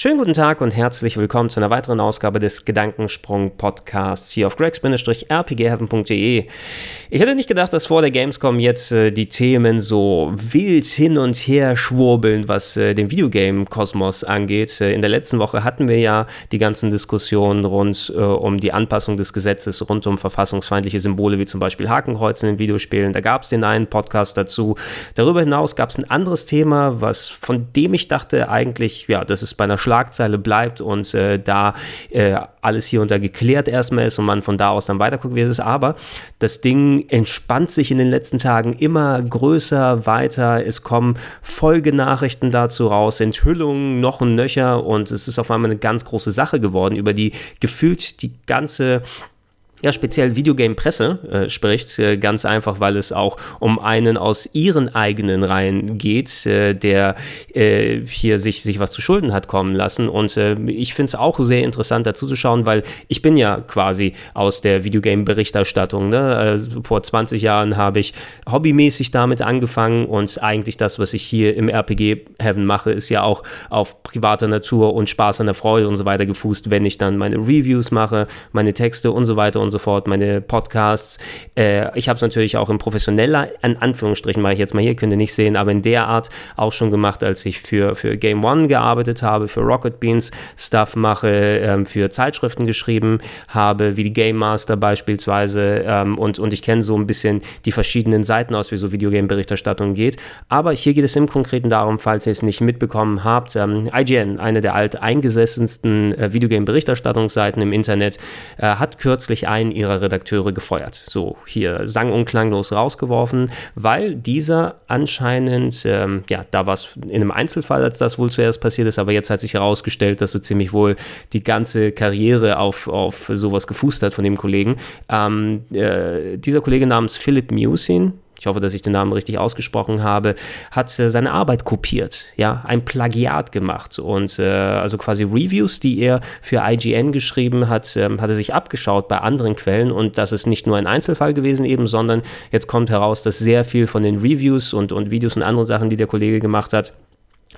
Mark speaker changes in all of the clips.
Speaker 1: Schönen guten Tag und herzlich willkommen zu einer weiteren Ausgabe des Gedankensprung Podcasts hier auf gregs-rpgheaven.de. Ich hätte nicht gedacht, dass vor der Gamescom jetzt äh, die Themen so wild hin und her schwurbeln, was äh, den Videogame-Kosmos angeht. Äh, in der letzten Woche hatten wir ja die ganzen Diskussionen rund äh, um die Anpassung des Gesetzes, rund um verfassungsfeindliche Symbole wie zum Beispiel Hakenkreuze in Videospielen. Da gab es den einen Podcast dazu. Darüber hinaus gab es ein anderes Thema, was von dem ich dachte eigentlich, ja, das ist bei einer Schlagzeile bleibt und äh, da äh, alles hier unter geklärt erstmal ist und man von da aus dann weiterguckt, wie es ist. Aber das Ding entspannt sich in den letzten Tagen immer größer, weiter. Es kommen Folgenachrichten dazu raus, Enthüllungen noch und nöcher und es ist auf einmal eine ganz große Sache geworden, über die gefühlt die ganze ja, speziell Videogame-Presse äh, spricht, äh, ganz einfach, weil es auch um einen aus ihren eigenen Reihen geht, äh, der äh, hier sich, sich was zu Schulden hat kommen lassen. Und äh, ich finde es auch sehr interessant dazu zu schauen, weil ich bin ja quasi aus der Videogame-Berichterstattung. Ne? Also vor 20 Jahren habe ich hobbymäßig damit angefangen und eigentlich das, was ich hier im RPG-Heaven mache, ist ja auch auf privater Natur und Spaß an der Freude und so weiter gefußt, wenn ich dann meine Reviews mache, meine Texte und so weiter und und so fort, meine Podcasts. Äh, ich habe es natürlich auch in professioneller, an Anführungsstrichen mache ich jetzt mal hier, könnt ihr nicht sehen, aber in der Art auch schon gemacht, als ich für, für Game One gearbeitet habe, für Rocket Beans Stuff mache, ähm, für Zeitschriften geschrieben habe, wie die Game Master beispielsweise. Ähm, und, und ich kenne so ein bisschen die verschiedenen Seiten aus, wie so Videogame-Berichterstattung geht. Aber hier geht es im Konkreten darum, falls ihr es nicht mitbekommen habt, ähm, IGN, eine der alteingesessensten äh, Videogame-Berichterstattungsseiten im Internet, äh, hat kürzlich ein einen ihrer Redakteure gefeuert. So, hier sang- und klanglos rausgeworfen, weil dieser anscheinend, ähm, ja, da war es in einem Einzelfall, als das wohl zuerst passiert ist, aber jetzt hat sich herausgestellt, dass er ziemlich wohl die ganze Karriere auf, auf sowas gefußt hat von dem Kollegen. Ähm, äh, dieser Kollege namens Philip Musin, ich hoffe, dass ich den Namen richtig ausgesprochen habe, hat äh, seine Arbeit kopiert, ja, ein Plagiat gemacht. Und äh, also quasi Reviews, die er für IGN geschrieben hat, ähm, hat er sich abgeschaut bei anderen Quellen. Und das ist nicht nur ein Einzelfall gewesen eben, sondern jetzt kommt heraus, dass sehr viel von den Reviews und, und Videos und anderen Sachen, die der Kollege gemacht hat,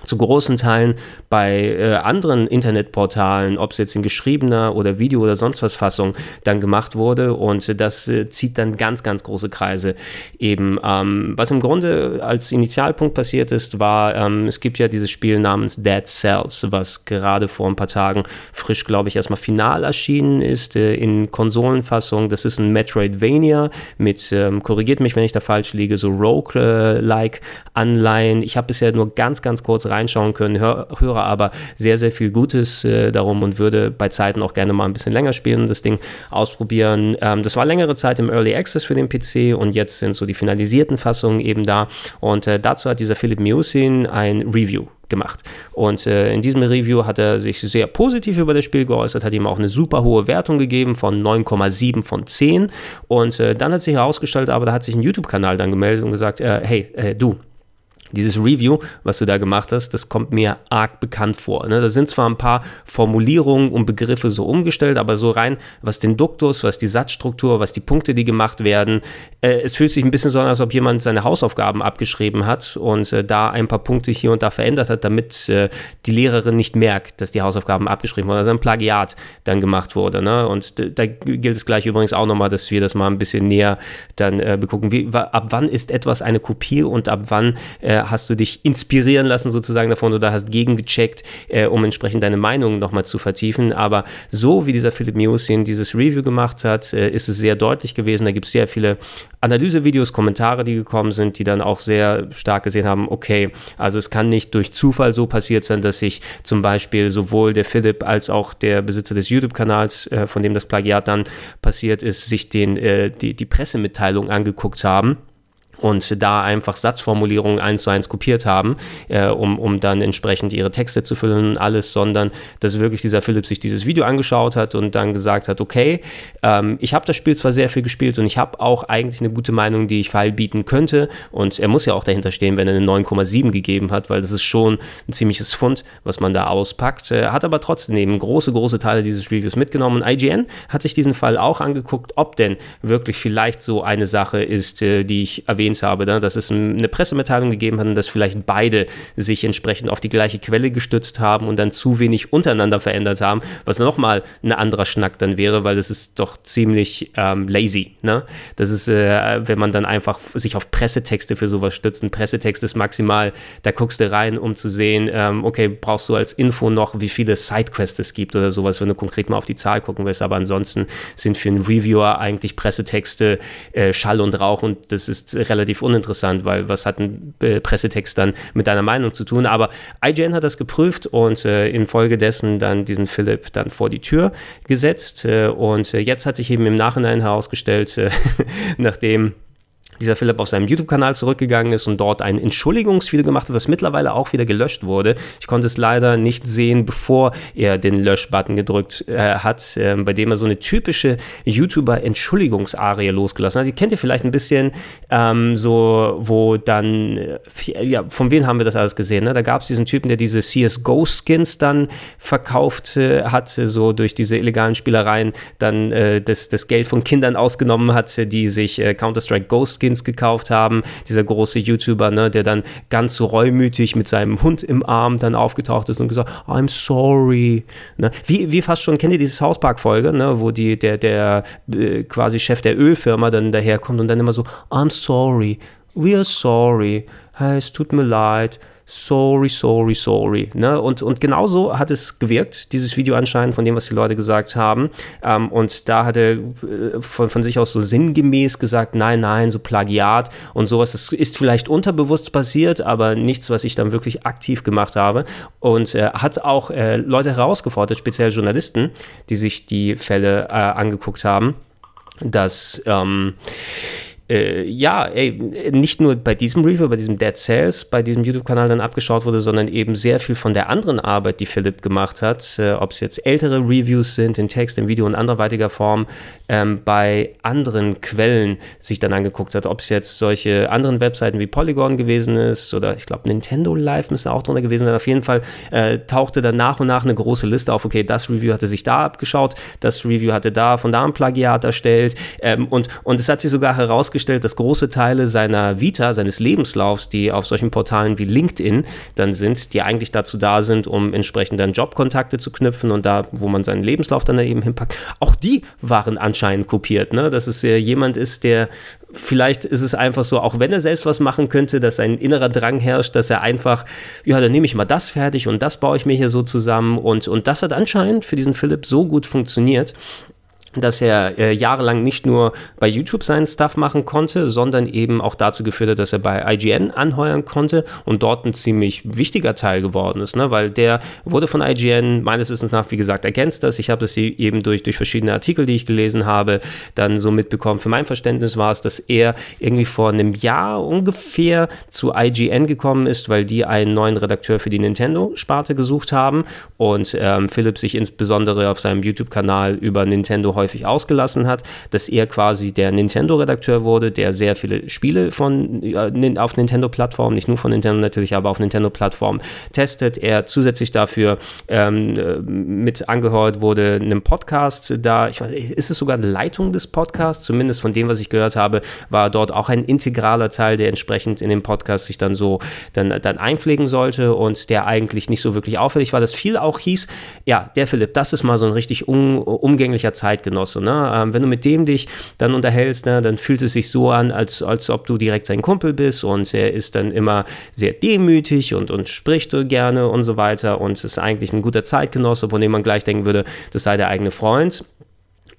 Speaker 1: zu großen Teilen bei äh, anderen Internetportalen, ob es jetzt in geschriebener oder Video oder sonst was Fassung dann gemacht wurde und das äh, zieht dann ganz, ganz große Kreise eben. Ähm, was im Grunde als Initialpunkt passiert ist, war, ähm, es gibt ja dieses Spiel namens Dead Cells, was gerade vor ein paar Tagen frisch, glaube ich, erstmal final erschienen ist äh, in Konsolenfassung. Das ist ein Metroidvania mit, ähm, korrigiert mich, wenn ich da falsch liege, so Rogue-like Anleihen. Ich habe bisher nur ganz, ganz kurz reinschauen können, hör, höre aber sehr, sehr viel Gutes äh, darum und würde bei Zeiten auch gerne mal ein bisschen länger spielen und das Ding ausprobieren. Ähm, das war längere Zeit im Early Access für den PC und jetzt sind so die finalisierten Fassungen eben da und äh, dazu hat dieser Philipp Musin ein Review gemacht. Und äh, in diesem Review hat er sich sehr positiv über das Spiel geäußert, hat ihm auch eine super hohe Wertung gegeben von 9,7 von 10. Und äh, dann hat sich herausgestellt, aber da hat sich ein YouTube-Kanal dann gemeldet und gesagt, äh, hey, äh, du, dieses Review, was du da gemacht hast, das kommt mir arg bekannt vor. Ne? Da sind zwar ein paar Formulierungen und Begriffe so umgestellt, aber so rein, was den Duktus, was die Satzstruktur, was die Punkte, die gemacht werden, äh, es fühlt sich ein bisschen so an, als ob jemand seine Hausaufgaben abgeschrieben hat und äh, da ein paar Punkte hier und da verändert hat, damit äh, die Lehrerin nicht merkt, dass die Hausaufgaben abgeschrieben wurden. Also ein Plagiat dann gemacht wurde. Ne? Und da gilt es gleich übrigens auch nochmal, dass wir das mal ein bisschen näher dann äh, begucken. Wie, ab wann ist etwas eine Kopie und ab wann äh, hast du dich inspirieren lassen sozusagen davon oder hast gegengecheckt, äh, um entsprechend deine Meinung nochmal zu vertiefen. Aber so wie dieser Philipp Miusin dieses Review gemacht hat, äh, ist es sehr deutlich gewesen. Da gibt es sehr viele Analysevideos, Kommentare, die gekommen sind, die dann auch sehr stark gesehen haben, okay, also es kann nicht durch Zufall so passiert sein, dass sich zum Beispiel sowohl der Philipp als auch der Besitzer des YouTube-Kanals, äh, von dem das Plagiat dann passiert ist, sich den, äh, die, die Pressemitteilung angeguckt haben und da einfach Satzformulierungen eins zu eins kopiert haben, äh, um, um dann entsprechend ihre Texte zu füllen und alles, sondern dass wirklich dieser Philipp sich dieses Video angeschaut hat und dann gesagt hat, okay, ähm, ich habe das Spiel zwar sehr viel gespielt und ich habe auch eigentlich eine gute Meinung, die ich Fall bieten könnte und er muss ja auch dahinter stehen, wenn er eine 9,7 gegeben hat, weil das ist schon ein ziemliches Fund, was man da auspackt, äh, hat aber trotzdem eben große, große Teile dieses Reviews mitgenommen. Und IGN hat sich diesen Fall auch angeguckt, ob denn wirklich vielleicht so eine Sache ist, äh, die ich erwähnt erwähnt habe, ne? dass es eine Pressemitteilung gegeben hat und dass vielleicht beide sich entsprechend auf die gleiche Quelle gestützt haben und dann zu wenig untereinander verändert haben, was nochmal ein anderer Schnack dann wäre, weil das ist doch ziemlich ähm, lazy. Ne? Das ist, äh, wenn man dann einfach sich auf Pressetexte für sowas stützt. Ein Pressetext ist maximal, da guckst du rein, um zu sehen, ähm, okay, brauchst du als Info noch, wie viele Sidequests es gibt oder sowas, wenn du konkret mal auf die Zahl gucken willst. Aber ansonsten sind für einen Reviewer eigentlich Pressetexte äh, Schall und Rauch und das ist relativ relativ uninteressant, weil was hat ein äh, Pressetext dann mit deiner Meinung zu tun? Aber IGN hat das geprüft und äh, infolgedessen dann diesen Philipp dann vor die Tür gesetzt. Äh, und äh, jetzt hat sich eben im Nachhinein herausgestellt, äh, nachdem dieser Philipp auf seinem YouTube-Kanal zurückgegangen ist und dort ein Entschuldigungsvideo gemacht hat, was mittlerweile auch wieder gelöscht wurde. Ich konnte es leider nicht sehen, bevor er den Lösch-Button gedrückt äh, hat, äh, bei dem er so eine typische YouTuber-Entschuldigungsarie losgelassen hat. Die kennt ihr vielleicht ein bisschen ähm, so, wo dann, äh, ja, von wem haben wir das alles gesehen? Ne? Da gab es diesen Typen, der diese CSGO-Skins dann verkauft äh, hat, so durch diese illegalen Spielereien dann äh, das, das Geld von Kindern ausgenommen hat, die sich Counter-Strike Ghost-Skins Skins gekauft haben. Dieser große YouTuber, ne, der dann ganz so reumütig mit seinem Hund im Arm dann aufgetaucht ist und gesagt, I'm sorry. Ne? Wie, wie fast schon, kennt ihr diese South Park-Folge, ne, wo die, der, der äh, quasi Chef der Ölfirma dann daherkommt und dann immer so, I'm sorry, we are sorry, hey, es tut mir leid sorry, sorry, sorry. Ne? Und, und genauso hat es gewirkt, dieses Video anscheinend, von dem, was die Leute gesagt haben. Ähm, und da hat er äh, von, von sich aus so sinngemäß gesagt, nein, nein, so Plagiat und sowas. Das ist vielleicht unterbewusst passiert, aber nichts, was ich dann wirklich aktiv gemacht habe. Und äh, hat auch äh, Leute herausgefordert, speziell Journalisten, die sich die Fälle äh, angeguckt haben, dass ähm, äh, ja, ey, nicht nur bei diesem Review, bei diesem Dead Cells, bei diesem YouTube-Kanal dann abgeschaut wurde, sondern eben sehr viel von der anderen Arbeit, die Philipp gemacht hat, äh, ob es jetzt ältere Reviews sind, in Text, in Video und anderweitiger Form, ähm, bei anderen Quellen sich dann angeguckt hat, ob es jetzt solche anderen Webseiten wie Polygon gewesen ist oder ich glaube Nintendo Live müsste auch drunter gewesen sein. Auf jeden Fall äh, tauchte dann nach und nach eine große Liste auf, okay, das Review hatte sich da abgeschaut, das Review hatte da von da ein Plagiat erstellt ähm, und, und es hat sich sogar herausgestellt, festgestellt, dass große Teile seiner Vita, seines Lebenslaufs, die auf solchen Portalen wie LinkedIn dann sind, die eigentlich dazu da sind, um entsprechend dann Jobkontakte zu knüpfen und da, wo man seinen Lebenslauf dann eben hinpackt, auch die waren anscheinend kopiert. Ne? Dass es ja jemand ist, der vielleicht ist es einfach so, auch wenn er selbst was machen könnte, dass ein innerer Drang herrscht, dass er einfach, ja, dann nehme ich mal das fertig und das baue ich mir hier so zusammen und, und das hat anscheinend für diesen Philipp so gut funktioniert, dass er äh, jahrelang nicht nur bei YouTube seinen Stuff machen konnte, sondern eben auch dazu geführt hat, dass er bei IGN anheuern konnte und dort ein ziemlich wichtiger Teil geworden ist, ne? weil der wurde von IGN meines Wissens nach, wie gesagt, ergänzt das. Ich habe es eben durch, durch verschiedene Artikel, die ich gelesen habe, dann so mitbekommen. Für mein Verständnis war es, dass er irgendwie vor einem Jahr ungefähr zu IGN gekommen ist, weil die einen neuen Redakteur für die Nintendo-Sparte gesucht haben und ähm, Philipp sich insbesondere auf seinem YouTube-Kanal über Nintendo häufig ausgelassen hat, dass er quasi der Nintendo-Redakteur wurde, der sehr viele Spiele von, äh, auf Nintendo-Plattformen, nicht nur von Nintendo natürlich, aber auf Nintendo-Plattformen testet. Er zusätzlich dafür ähm, äh, mit angehört wurde, einem Podcast da, ich weiß, ist es sogar eine Leitung des Podcasts, zumindest von dem, was ich gehört habe, war dort auch ein integraler Teil, der entsprechend in dem Podcast sich dann so dann, dann einpflegen sollte und der eigentlich nicht so wirklich auffällig war. Das viel auch hieß, ja, der Philipp, das ist mal so ein richtig un, umgänglicher Zeitgenosse Zeitgenosse. Ne? Ähm, wenn du mit dem dich dann unterhältst, ne, dann fühlt es sich so an, als, als ob du direkt sein Kumpel bist und er ist dann immer sehr demütig und, und spricht gerne und so weiter und ist eigentlich ein guter Zeitgenosse, von dem man gleich denken würde, das sei der eigene Freund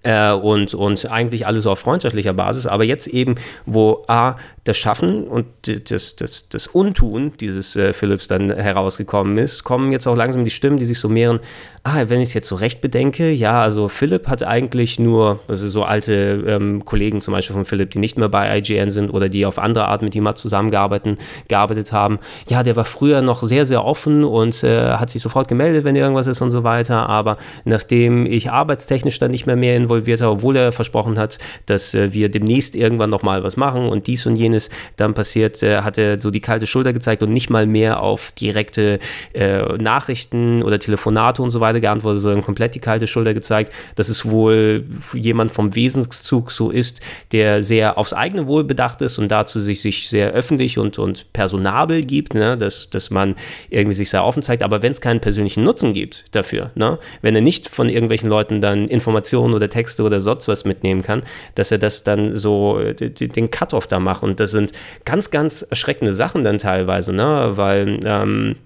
Speaker 1: Äh, und, und eigentlich alles auf freundschaftlicher Basis, aber jetzt eben, wo A, das Schaffen und das, das, das Untun dieses äh, Philips dann herausgekommen ist, kommen jetzt auch langsam die Stimmen, die sich so mehren, ah, wenn ich es jetzt so recht bedenke, ja, also Philipp hat eigentlich nur, also so alte ähm, Kollegen zum Beispiel von Philipp, die nicht mehr bei IGN sind oder die auf andere Art mit ihm zusammengearbeitet gearbeitet haben, ja, der war früher noch sehr, sehr offen und äh, hat sich sofort gemeldet, wenn irgendwas ist und so weiter, aber nachdem ich arbeitstechnisch dann nicht mehr mehr involviert involviert obwohl er versprochen hat, dass äh, wir demnächst irgendwann nochmal was machen und dies und jenes dann passiert, äh, hat er so die kalte Schulter gezeigt und nicht mal mehr auf direkte äh, Nachrichten oder Telefonate und so weiter geantwortet, sondern komplett die kalte Schulter gezeigt, dass es wohl jemand vom Wesenszug so ist, der sehr aufs eigene Wohl bedacht ist und dazu sich, sich sehr öffentlich und, und personabel gibt, ne? dass, dass man irgendwie sich sehr offen zeigt, aber wenn es keinen persönlichen Nutzen gibt dafür, ne? wenn er nicht von irgendwelchen Leuten dann Informationen oder Texte Texte oder sonst was mitnehmen kann, dass er das dann so äh, den Cut-off da macht. Und das sind ganz, ganz erschreckende Sachen dann teilweise, ne? weil ähm,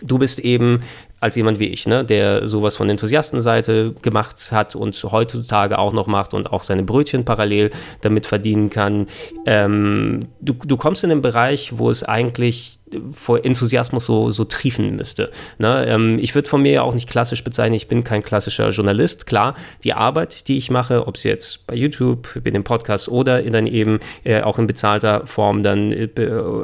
Speaker 1: du bist eben als jemand wie ich, ne, der sowas von Enthusiastenseite gemacht hat und heutzutage auch noch macht und auch seine Brötchen parallel damit verdienen kann. Ähm, du, du kommst in den Bereich, wo es eigentlich vor Enthusiasmus so, so triefen müsste. Ne? Ähm, ich würde von mir ja auch nicht klassisch bezeichnen, ich bin kein klassischer Journalist. Klar, die Arbeit, die ich mache, ob es jetzt bei YouTube, in dem Podcast oder dann eben äh, auch in bezahlter Form dann äh,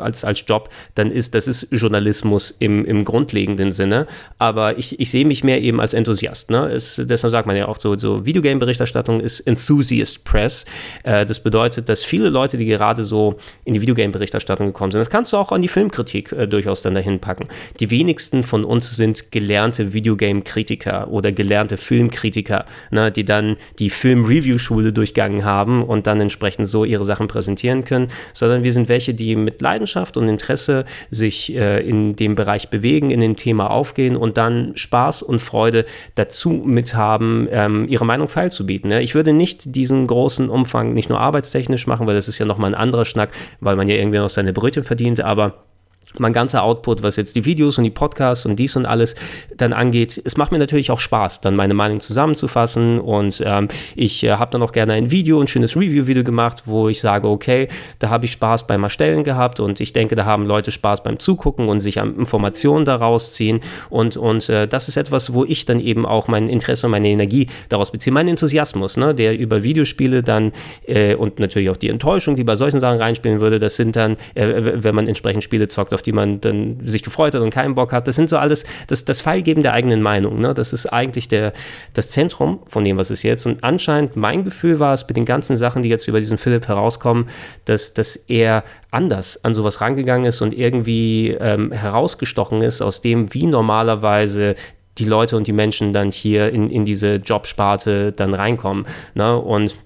Speaker 1: als, als Job, dann ist, das ist Journalismus im, im grundlegenden Sinne. Aber ich, ich sehe mich mehr eben als Enthusiast. Ne? Es, deshalb sagt man ja auch so, so Videogame-Berichterstattung ist Enthusiast Press. Äh, das bedeutet, dass viele Leute, die gerade so in die Videogame-Berichterstattung gekommen sind, das kannst du auch an die Filmkritik Politik äh, durchaus dann dahin packen. Die wenigsten von uns sind gelernte Videogame-Kritiker oder gelernte Filmkritiker, ne, die dann die Film-Review-Schule durchgangen haben und dann entsprechend so ihre Sachen präsentieren können, sondern wir sind welche, die mit Leidenschaft und Interesse sich äh, in dem Bereich bewegen, in dem Thema aufgehen und dann Spaß und Freude dazu mit haben, ähm, ihre Meinung feilzubieten. Ne? Ich würde nicht diesen großen Umfang nicht nur arbeitstechnisch machen, weil das ist ja nochmal ein anderer Schnack, weil man ja irgendwie noch seine Brötchen verdient, aber mein ganzer Output, was jetzt die Videos und die Podcasts und dies und alles dann angeht, es macht mir natürlich auch Spaß, dann meine Meinung zusammenzufassen. Und ähm, ich äh, habe dann auch gerne ein Video, ein schönes Review-Video gemacht, wo ich sage, okay, da habe ich Spaß beim Erstellen gehabt und ich denke, da haben Leute Spaß beim Zugucken und sich Informationen daraus ziehen und, und äh, das ist etwas, wo ich dann eben auch mein Interesse und meine Energie daraus beziehe, mein Enthusiasmus, ne, der über Videospiele dann äh, und natürlich auch die Enttäuschung, die bei solchen Sachen reinspielen würde, das sind dann, äh, wenn man entsprechend Spiele zockt, auf die man dann sich gefreut hat und keinen Bock hat. Das sind so alles, das, das Feilgeben der eigenen Meinung. Ne? Das ist eigentlich der, das Zentrum von dem, was es jetzt. Und anscheinend, mein Gefühl war es mit den ganzen Sachen, die jetzt über diesen Philipp herauskommen, dass, dass er anders an sowas rangegangen ist und irgendwie ähm, herausgestochen ist aus dem, wie normalerweise die Leute und die Menschen dann hier in, in diese Jobsparte dann reinkommen. Ne? Und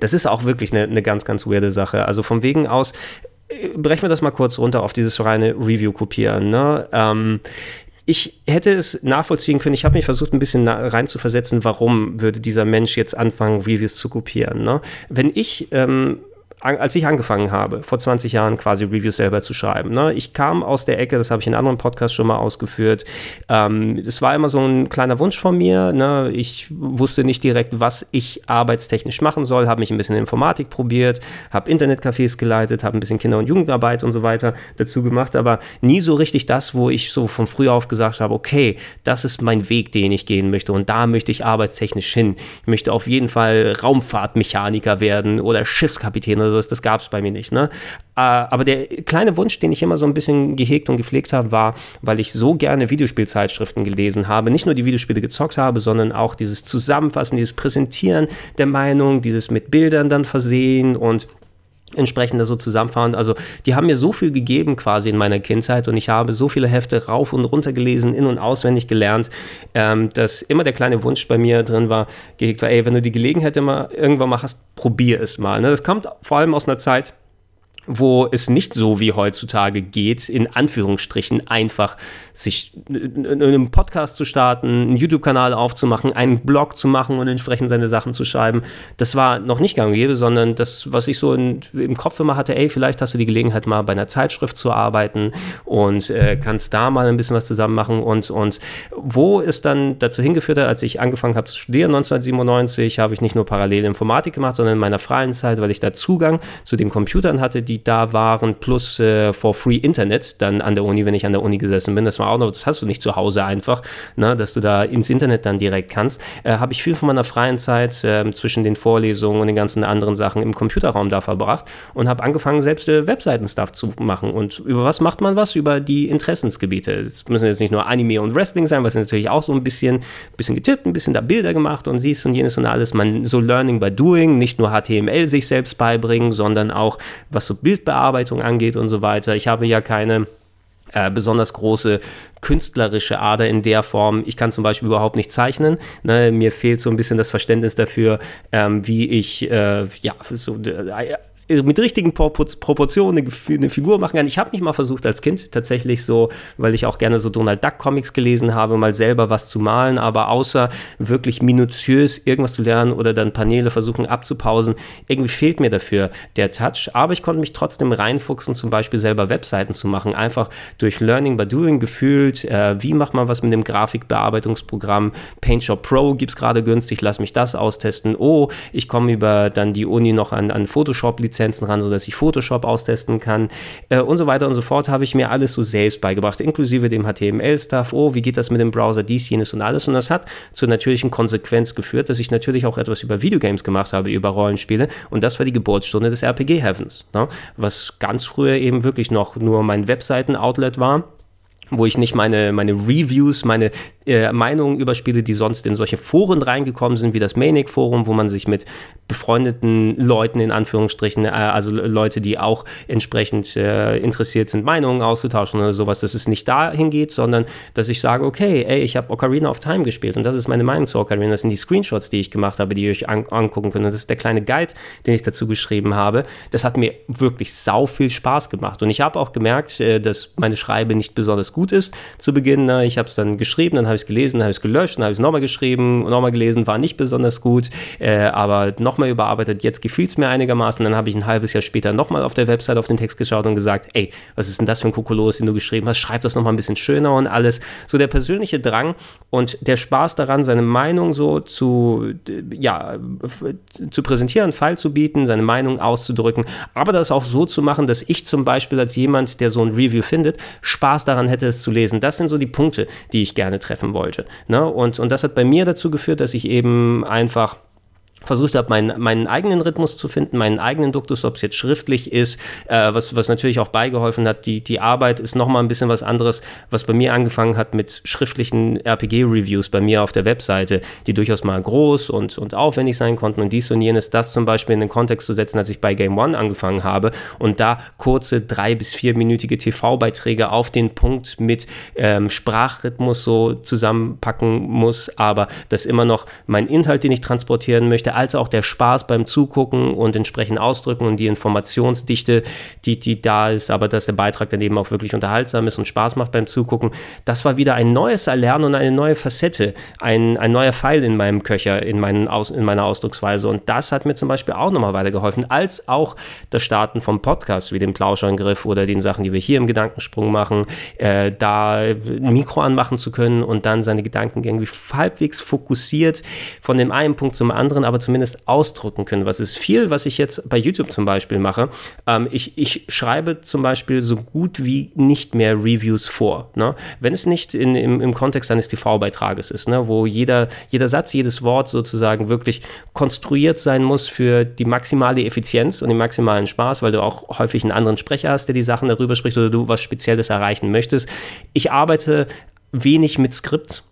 Speaker 1: das ist auch wirklich eine, eine ganz, ganz weirde Sache. Also von wegen aus, brechen wir das mal kurz runter auf dieses reine Review-Kopieren. Ne? Ähm, ich hätte es nachvollziehen können, ich habe mich versucht, ein bisschen rein zu versetzen, warum würde dieser Mensch jetzt anfangen, Reviews zu kopieren. Ne? Wenn ich ähm, als ich angefangen habe, vor 20 Jahren quasi Reviews selber zu schreiben. Ne? Ich kam aus der Ecke, das habe ich in anderen Podcasts schon mal ausgeführt. Ähm, war immer so ein kleiner Wunsch von mir. Ne? Ich wusste nicht direkt, was ich arbeitstechnisch machen soll, habe mich ein bisschen in Informatik probiert, habe Internetcafés geleitet, habe ein bisschen Kinder- und Jugendarbeit und so weiter dazu gemacht, aber nie so richtig das, wo ich so von früh auf gesagt habe, okay, das ist mein Weg, den ich gehen möchte und da möchte ich arbeitstechnisch hin. Ich möchte auf jeden Fall Raumfahrtmechaniker werden oder Schiffskapitän oder sowas, das gab es bei mir nicht. Ne? Äh, aber der kleine Wunsch, den ich immer so ein bisschen gehegt und gepflegt habe, war, weil ich so gerne Videospielzeitschriften gelesen habe, nicht nur die Videospiele gezockt habe, sondern auch dieses Zusammenfassen, dieses Präsentieren der Meinung, dieses mit Bildern dann versehen und entsprechend da so zusammenfahren. Also die haben mir so viel gegeben quasi in meiner Kindheit und ich habe so viele Hefte rauf und runter gelesen, in und auswendig gelernt, ähm, dass immer der kleine Wunsch bei mir drin war, gehegt war, ey, wenn du die Gelegenheit immer irgendwann mal hast, probier es mal. Ne? Das kommt vor allem aus einer Zeit, wo es nicht so wie heutzutage geht, in Anführungsstrichen einfach sich einen Podcast zu starten, einen YouTube-Kanal aufzumachen, einen Blog zu machen und entsprechend seine Sachen zu schreiben. Das war noch nicht gang und gäbe, sondern das, was ich so in, im Kopf immer hatte, ey, vielleicht hast du die Gelegenheit, mal bei einer Zeitschrift zu arbeiten und äh, kannst da mal ein bisschen was zusammen machen. Und, und wo es dann dazu hingeführt hat, als ich angefangen habe zu studieren 1997, habe ich nicht nur parallel Informatik gemacht, sondern in meiner freien Zeit, weil ich da Zugang zu den Computern hatte, die da waren, plus äh, for free Internet dann an der Uni, wenn ich an der Uni gesessen bin. Das war auch noch, das hast du nicht zu Hause einfach, ne, dass du da ins Internet dann direkt kannst, äh, habe ich viel von meiner freien Zeit äh, zwischen den Vorlesungen und den ganzen anderen Sachen im Computerraum da verbracht und habe angefangen, selbst äh, Webseiten-Stuff zu machen. Und über was macht man was? Über die Interessensgebiete. Es müssen jetzt nicht nur Anime und Wrestling sein, was natürlich auch so ein bisschen, bisschen getippt, ein bisschen da Bilder gemacht und siehst und jenes und alles. Man so Learning by Doing, nicht nur HTML sich selbst beibringen, sondern auch was so Bildbearbeitung angeht und so weiter. Ich habe ja keine äh, besonders große künstlerische Ader in der Form. Ich kann zum Beispiel überhaupt nicht zeichnen. Ne? Mir fehlt so ein bisschen das Verständnis dafür, ähm, wie ich äh, ja so äh, mit richtigen Proportionen eine, Figur machen kann. Ich habe mich mal versucht als Kind tatsächlich so, weil ich auch gerne so Donald Duck Comics gelesen habe, mal selber was zu malen, aber außer wirklich minutiös irgendwas zu lernen oder dann Paneele versuchen abzupausen, irgendwie fehlt mir dafür der Touch. Aber ich konnte mich trotzdem reinfuchsen, zum Beispiel selber Webseiten zu machen, einfach durch Learning by Doing gefühlt. Äh, wie macht man was mit dem Grafikbearbeitungsprogramm? PaintShop Pro gibt es gerade günstig, lass mich das austesten. Oh, ich komme über dann die Uni noch an, an Photoshop-Lizenzen Lizenzen ran, sodass ich Photoshop austesten kann äh, und so weiter und so fort, habe ich mir alles so selbst beigebracht, inklusive dem HTML-Stuff. Oh, wie geht das mit dem Browser, dies, jenes und alles. Und das hat zur natürlichen Konsequenz geführt, dass ich natürlich auch etwas über Videogames gemacht habe, über Rollenspiele. Und das war die Geburtsstunde des RPG-Heavens, ne? was ganz früher eben wirklich noch nur mein Webseiten-Outlet war wo ich nicht meine, meine Reviews, meine äh, Meinungen über Spiele, die sonst in solche Foren reingekommen sind, wie das Manic-Forum, wo man sich mit befreundeten Leuten in Anführungsstrichen, äh, also Leute, die auch entsprechend äh, interessiert sind, Meinungen auszutauschen oder sowas, dass es nicht dahin geht, sondern dass ich sage, okay, ey, ich habe Ocarina of Time gespielt und das ist meine Meinung zu Ocarina, das sind die Screenshots, die ich gemacht habe, die ihr euch an angucken könnt und das ist der kleine Guide, den ich dazu geschrieben habe. Das hat mir wirklich sau viel Spaß gemacht und ich habe auch gemerkt, äh, dass meine Schreibe nicht besonders gut ist zu Beginn. Ne? Ich habe es dann geschrieben, dann habe ich es gelesen, habe ich es gelöscht, habe ich es nochmal geschrieben, nochmal gelesen, war nicht besonders gut, äh, aber nochmal überarbeitet, jetzt gefiel es mir einigermaßen. Dann habe ich ein halbes Jahr später nochmal auf der Website auf den Text geschaut und gesagt, ey, was ist denn das für ein Kokolos, den du geschrieben hast? Schreib das nochmal ein bisschen schöner und alles. So der persönliche Drang und der Spaß daran, seine Meinung so zu, ja, zu präsentieren, Fall zu bieten, seine Meinung auszudrücken, aber das auch so zu machen, dass ich zum Beispiel als jemand, der so ein Review findet, Spaß daran hätte, es zu lesen. Das sind so die Punkte, die ich gerne treffen wollte. Ne? Und, und das hat bei mir dazu geführt, dass ich eben einfach versucht habe, meinen, meinen eigenen Rhythmus zu finden, meinen eigenen Duktus, ob es jetzt schriftlich ist, äh, was, was natürlich auch beigeholfen hat. Die, die Arbeit ist nochmal ein bisschen was anderes, was bei mir angefangen hat mit schriftlichen RPG-Reviews bei mir auf der Webseite, die durchaus mal groß und, und aufwendig sein konnten und dies und jenes, das zum Beispiel in den Kontext zu setzen, als ich bei Game One angefangen habe und da kurze drei- bis vierminütige TV-Beiträge auf den Punkt mit ähm, Sprachrhythmus so zusammenpacken muss, aber das immer noch mein Inhalt, den ich transportieren möchte, als auch der Spaß beim Zugucken und entsprechend ausdrücken und die Informationsdichte, die, die da ist, aber dass der Beitrag dann eben auch wirklich unterhaltsam ist und Spaß macht beim Zugucken. Das war wieder ein neues Erlernen und eine neue Facette, ein, ein neuer Pfeil in meinem Köcher, in, meinen Aus, in meiner Ausdrucksweise. Und das hat mir zum Beispiel auch nochmal weitergeholfen, als auch das Starten vom Podcast, wie dem Plauschangriff oder den Sachen, die wir hier im Gedankensprung machen, äh, da ein Mikro anmachen zu können und dann seine Gedanken irgendwie halbwegs fokussiert von dem einen Punkt zum anderen, aber zumindest ausdrücken können. Was ist viel, was ich jetzt bei YouTube zum Beispiel mache. Ähm, ich, ich schreibe zum Beispiel so gut wie nicht mehr Reviews vor. Ne? Wenn es nicht in, im, im Kontext eines TV-Beitrages ist, ne? wo jeder, jeder Satz, jedes Wort sozusagen wirklich konstruiert sein muss für die maximale Effizienz und den maximalen Spaß, weil du auch häufig einen anderen Sprecher hast, der die Sachen darüber spricht oder du was Spezielles erreichen möchtest. Ich arbeite wenig mit Skripts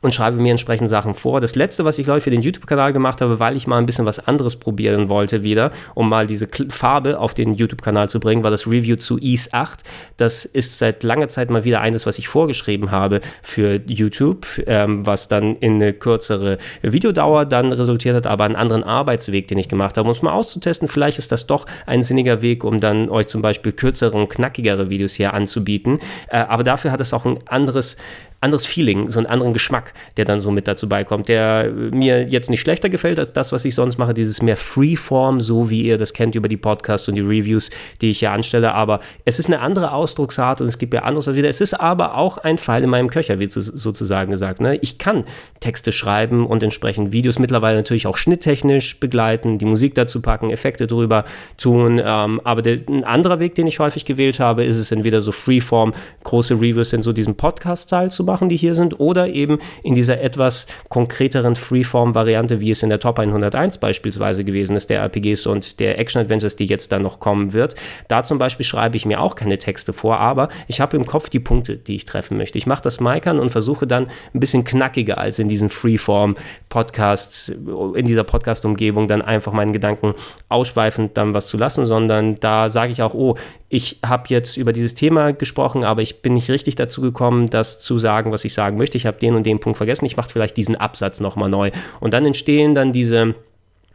Speaker 1: und schreibe mir entsprechend Sachen vor. Das letzte, was ich glaube ich für den YouTube-Kanal gemacht habe, weil ich mal ein bisschen was anderes probieren wollte wieder, um mal diese Farbe auf den YouTube-Kanal zu bringen, war das Review zu Ease 8. Das ist seit langer Zeit mal wieder eines, was ich vorgeschrieben habe für YouTube, ähm, was dann in eine kürzere Videodauer dann resultiert hat, aber einen anderen Arbeitsweg, den ich gemacht habe, um es mal auszutesten. Vielleicht ist das doch ein sinniger Weg, um dann euch zum Beispiel kürzere und knackigere Videos hier anzubieten. Äh, aber dafür hat es auch ein anderes anderes Feeling, so einen anderen Geschmack, der dann so mit dazu beikommt, der mir jetzt nicht schlechter gefällt als das, was ich sonst mache, dieses mehr Freeform, so wie ihr das kennt über die Podcasts und die Reviews, die ich hier anstelle, aber es ist eine andere Ausdrucksart und es gibt ja anderes wieder. Es ist aber auch ein Pfeil in meinem Köcher, wird sozusagen gesagt. Ne? Ich kann Texte schreiben und entsprechend Videos mittlerweile natürlich auch schnitttechnisch begleiten, die Musik dazu packen, Effekte drüber tun, ähm, aber der, ein anderer Weg, den ich häufig gewählt habe, ist es entweder so Freeform, große Reviews in so diesem Podcast-Teil zu machen, die hier sind, oder eben in dieser etwas konkreteren Freeform-Variante, wie es in der Top 101 beispielsweise gewesen ist, der RPGs und der Action-Adventures, die jetzt dann noch kommen wird. Da zum Beispiel schreibe ich mir auch keine Texte vor, aber ich habe im Kopf die Punkte, die ich treffen möchte. Ich mache das Micern und versuche dann ein bisschen knackiger als in diesen Freeform-Podcasts, in dieser Podcast-Umgebung dann einfach meinen Gedanken ausschweifend dann was zu lassen, sondern da sage ich auch, oh, ich habe jetzt über dieses Thema gesprochen, aber ich bin nicht richtig dazu gekommen, das zu sagen, was ich sagen möchte. Ich habe den und den Punkt vergessen. Ich mache vielleicht diesen Absatz nochmal neu. Und dann entstehen dann diese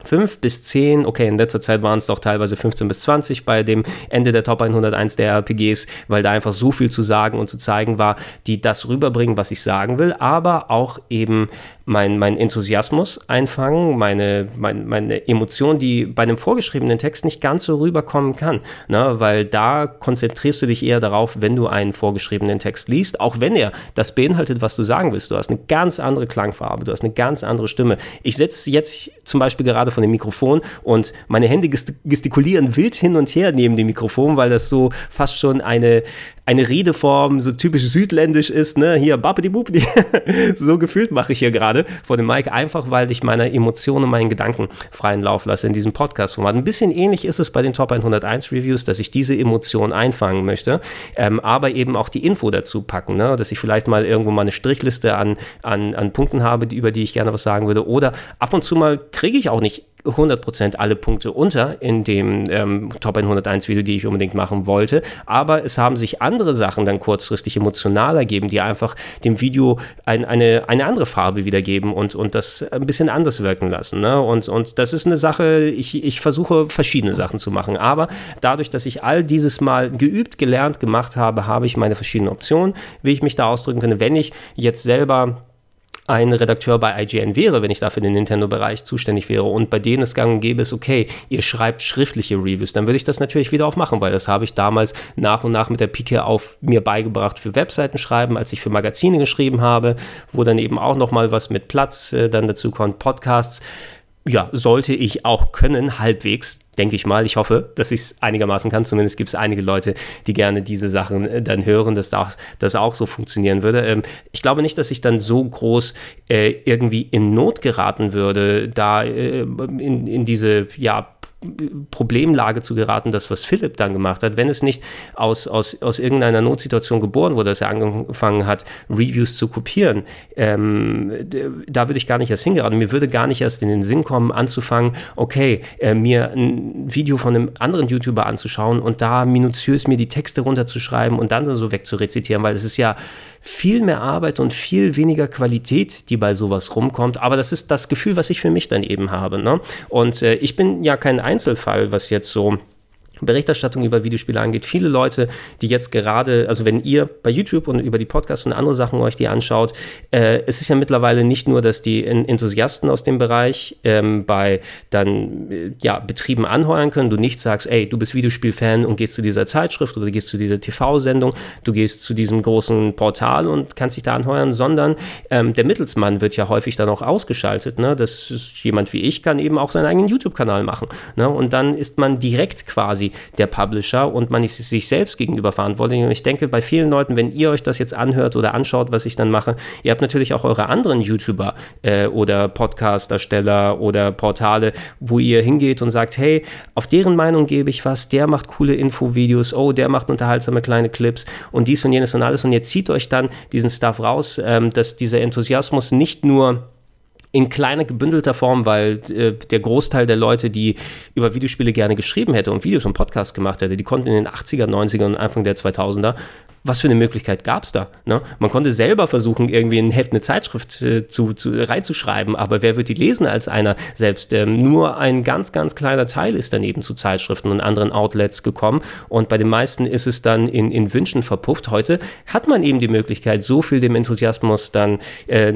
Speaker 1: 5 bis 10, okay, in letzter Zeit waren es doch teilweise 15 bis 20 bei dem Ende der Top 101 der RPGs, weil da einfach so viel zu sagen und zu zeigen war, die das rüberbringen, was ich sagen will, aber auch eben mein, mein Enthusiasmus einfangen, meine, mein, meine Emotion, die bei einem vorgeschriebenen Text nicht ganz so rüberkommen kann, ne? weil da konzentrierst du dich eher darauf, wenn du einen vorgeschriebenen Text liest, auch wenn er das beinhaltet, was du sagen willst. Du hast eine ganz andere Klangfarbe, du hast eine ganz andere Stimme. Ich setze jetzt zum Beispiel gerade von dem Mikrofon und meine Hände gestikulieren wild hin und her neben dem Mikrofon, weil das so fast schon eine, eine Redeform so typisch südländisch ist, ne, hier babidi bubidi, so gefühlt mache ich hier gerade vor dem Mic, einfach weil ich meine Emotionen, meinen Gedanken freien Lauf lasse in diesem Podcast-Format. Ein bisschen ähnlich ist es bei den Top 101 Reviews, dass ich diese Emotionen einfangen möchte, ähm, aber eben auch die Info dazu packen, ne, dass ich vielleicht mal irgendwo mal eine Strichliste an, an, an Punkten habe, die, über die ich gerne was sagen würde oder ab und zu mal kriege ich auch nicht 100% alle Punkte unter in dem ähm, Top 101 Video, die ich unbedingt machen wollte. Aber es haben sich andere Sachen dann kurzfristig emotional ergeben, die einfach dem Video ein, eine, eine andere Farbe wiedergeben und, und das ein bisschen anders wirken lassen. Ne? Und, und das ist eine Sache, ich, ich versuche verschiedene Sachen zu machen. Aber dadurch, dass ich all dieses Mal geübt, gelernt, gemacht habe, habe ich meine verschiedenen Optionen, wie ich mich da ausdrücken kann. Wenn ich jetzt selber ein Redakteur bei IGN wäre, wenn ich da für den Nintendo-Bereich zuständig wäre und bei denen es gang und gäbe ist, okay, ihr schreibt schriftliche Reviews, dann würde ich das natürlich wieder aufmachen, weil das habe ich damals nach und nach mit der Pike auf mir beigebracht für Webseiten schreiben, als ich für Magazine geschrieben habe, wo dann eben auch nochmal was mit Platz äh, dann dazu kommt, Podcasts ja, sollte ich auch können, halbwegs, denke ich mal. Ich hoffe, dass ich es einigermaßen kann. Zumindest gibt es einige Leute, die gerne diese Sachen äh, dann hören, dass das, das auch so funktionieren würde. Ähm, ich glaube nicht, dass ich dann so groß äh, irgendwie in Not geraten würde, da äh, in, in diese, ja, Problemlage zu geraten, das, was Philipp dann gemacht hat, wenn es nicht aus, aus, aus irgendeiner Notsituation geboren wurde, dass er angefangen hat, Reviews zu kopieren. Ähm, da würde ich gar nicht erst hingeraten. Mir würde gar nicht erst in den Sinn kommen, anzufangen, okay, äh, mir ein Video von einem anderen YouTuber anzuschauen und da minutiös mir die Texte runterzuschreiben und dann so wegzurezitieren, weil es ist ja viel mehr Arbeit und viel weniger Qualität, die bei sowas rumkommt. Aber das ist das Gefühl, was ich für mich dann eben habe. Ne? Und äh, ich bin ja kein Einzelfall, was jetzt so Berichterstattung über Videospiele angeht. Viele Leute, die jetzt gerade, also wenn ihr bei YouTube und über die Podcasts und andere Sachen euch die anschaut, äh, es ist ja mittlerweile nicht nur, dass die Enthusiasten aus dem Bereich ähm, bei dann äh, ja, Betrieben anheuern können, du nicht sagst, ey, du bist Videospielfan und gehst zu dieser Zeitschrift oder gehst zu dieser TV-Sendung, du gehst zu diesem großen Portal und kannst dich da anheuern, sondern ähm, der Mittelsmann wird ja häufig dann auch ausgeschaltet. Ne? Das ist jemand wie ich, kann eben auch seinen eigenen YouTube-Kanal machen. Ne? Und dann ist man direkt quasi der Publisher und man ist sich selbst gegenüber verantwortlich. Und ich denke, bei vielen Leuten, wenn ihr euch das jetzt anhört oder anschaut, was ich dann mache, ihr habt natürlich auch eure anderen YouTuber äh, oder Podcast-Ersteller oder Portale, wo ihr hingeht und sagt, hey, auf deren Meinung gebe ich was, der macht coole Infovideos, oh, der macht unterhaltsame kleine Clips und dies und jenes und alles und ihr zieht euch dann diesen Stuff raus, ähm, dass dieser Enthusiasmus nicht nur in kleiner gebündelter Form, weil äh, der Großteil der Leute, die über Videospiele gerne geschrieben hätte und Videos und Podcasts gemacht hätte, die konnten in den 80er, 90er und Anfang der 2000er was für eine Möglichkeit gab es da? Ne? Man konnte selber versuchen, irgendwie ein Heft, eine Zeitschrift äh, zu, zu, reinzuschreiben, aber wer wird die lesen als einer selbst? Ähm, nur ein ganz, ganz kleiner Teil ist daneben zu Zeitschriften und anderen Outlets gekommen und bei den meisten ist es dann in, in Wünschen verpufft. Heute hat man eben die Möglichkeit, so viel dem Enthusiasmus dann äh,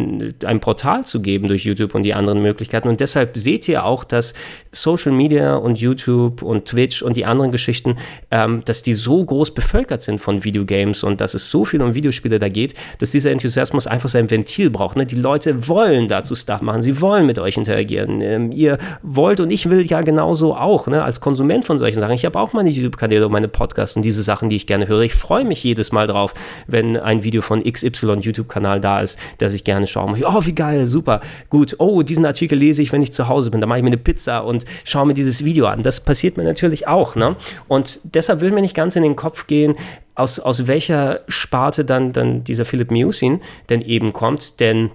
Speaker 1: ein Portal zu geben durch YouTube und die anderen Möglichkeiten und deshalb seht ihr auch, dass Social Media und YouTube und Twitch und die anderen Geschichten, ähm, dass die so groß bevölkert sind von Videogames Games und dass es so viel um Videospiele da geht, dass dieser Enthusiasmus einfach sein Ventil braucht. Ne? Die Leute wollen dazu Stuff machen, sie wollen mit euch interagieren. Ähm, ihr wollt und ich will ja genauso auch, ne? als Konsument von solchen Sachen. Ich habe auch meine YouTube-Kanäle und meine Podcasts und diese Sachen, die ich gerne höre. Ich freue mich jedes Mal drauf, wenn ein Video von XY YouTube-Kanal da ist, das ich gerne schaue. Oh, wie geil, super, gut. Oh, diesen Artikel lese ich, wenn ich zu Hause bin. Da mache ich mir eine Pizza und schaue mir dieses Video an. Das passiert mir natürlich auch. Ne? Und deshalb will mir nicht ganz in den Kopf gehen, aus, aus welcher Sparte dann, dann dieser Philipp Miusin denn eben kommt, denn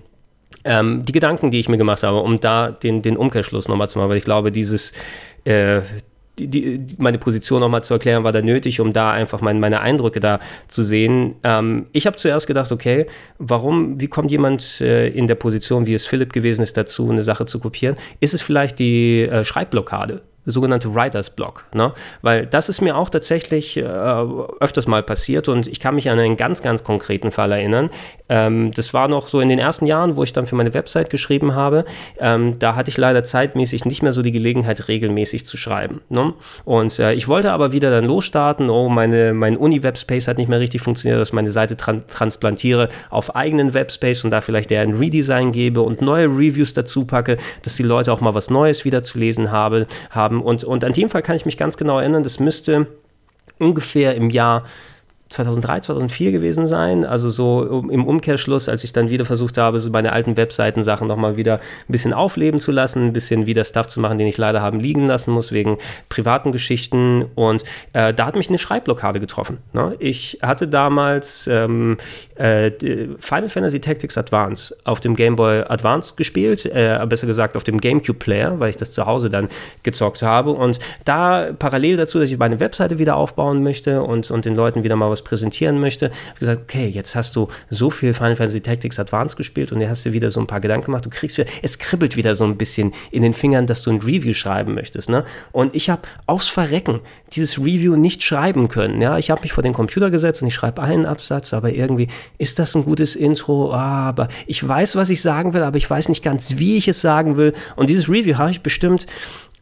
Speaker 1: ähm, die Gedanken, die ich mir gemacht habe, um da den, den Umkehrschluss nochmal zu machen, weil ich glaube, dieses, äh, die, die, meine Position nochmal zu erklären, war da nötig, um da einfach mein, meine Eindrücke da zu sehen. Ähm, ich habe zuerst gedacht, okay, warum, wie kommt jemand äh, in der Position, wie es Philipp gewesen ist, dazu, eine Sache zu kopieren? Ist es vielleicht die äh, Schreibblockade? Sogenannte Writers Block, ne? Weil das ist mir auch tatsächlich äh, öfters mal passiert und ich kann mich an einen ganz, ganz konkreten Fall erinnern. Ähm, das war noch so in den ersten Jahren, wo ich dann für meine Website geschrieben habe. Ähm, da hatte ich leider zeitmäßig nicht mehr so die Gelegenheit, regelmäßig zu schreiben. Ne? Und äh, ich wollte aber wieder dann losstarten. Oh, meine, mein Uni-Webspace hat nicht mehr richtig funktioniert, dass ich meine Seite tran transplantiere auf eigenen Webspace und da vielleicht eher ein Redesign gebe und neue Reviews dazu packe, dass die Leute auch mal was Neues wieder zu lesen habe, haben haben. Und, und an dem Fall kann ich mich ganz genau erinnern, das müsste ungefähr im Jahr 2003, 2004 gewesen sein. Also so im Umkehrschluss, als ich dann wieder versucht habe, so meine alten Webseiten-Sachen nochmal wieder ein bisschen aufleben zu lassen, ein bisschen wieder Stuff zu machen, den ich leider haben liegen lassen muss, wegen privaten Geschichten. Und äh, da hat mich eine Schreibblockade getroffen. Ne? Ich hatte damals ähm, äh, Final Fantasy Tactics Advance auf dem Game Boy Advance gespielt, äh, besser gesagt auf dem GameCube Player, weil ich das zu Hause dann gezockt habe. Und da parallel dazu, dass ich meine Webseite wieder aufbauen möchte und, und den Leuten wieder mal was präsentieren möchte, habe gesagt, okay, jetzt hast du so viel Final Fantasy Tactics Advance gespielt und jetzt hast du wieder so ein paar Gedanken gemacht, du kriegst wieder, es kribbelt wieder so ein bisschen in den Fingern, dass du ein Review schreiben möchtest, ne? Und ich habe aufs Verrecken dieses Review nicht schreiben können, ja? Ich habe mich vor den Computer gesetzt und ich schreibe einen Absatz, aber irgendwie ist das ein gutes Intro, ah, aber ich weiß, was ich sagen will, aber ich weiß nicht ganz, wie ich es sagen will und dieses Review habe ich bestimmt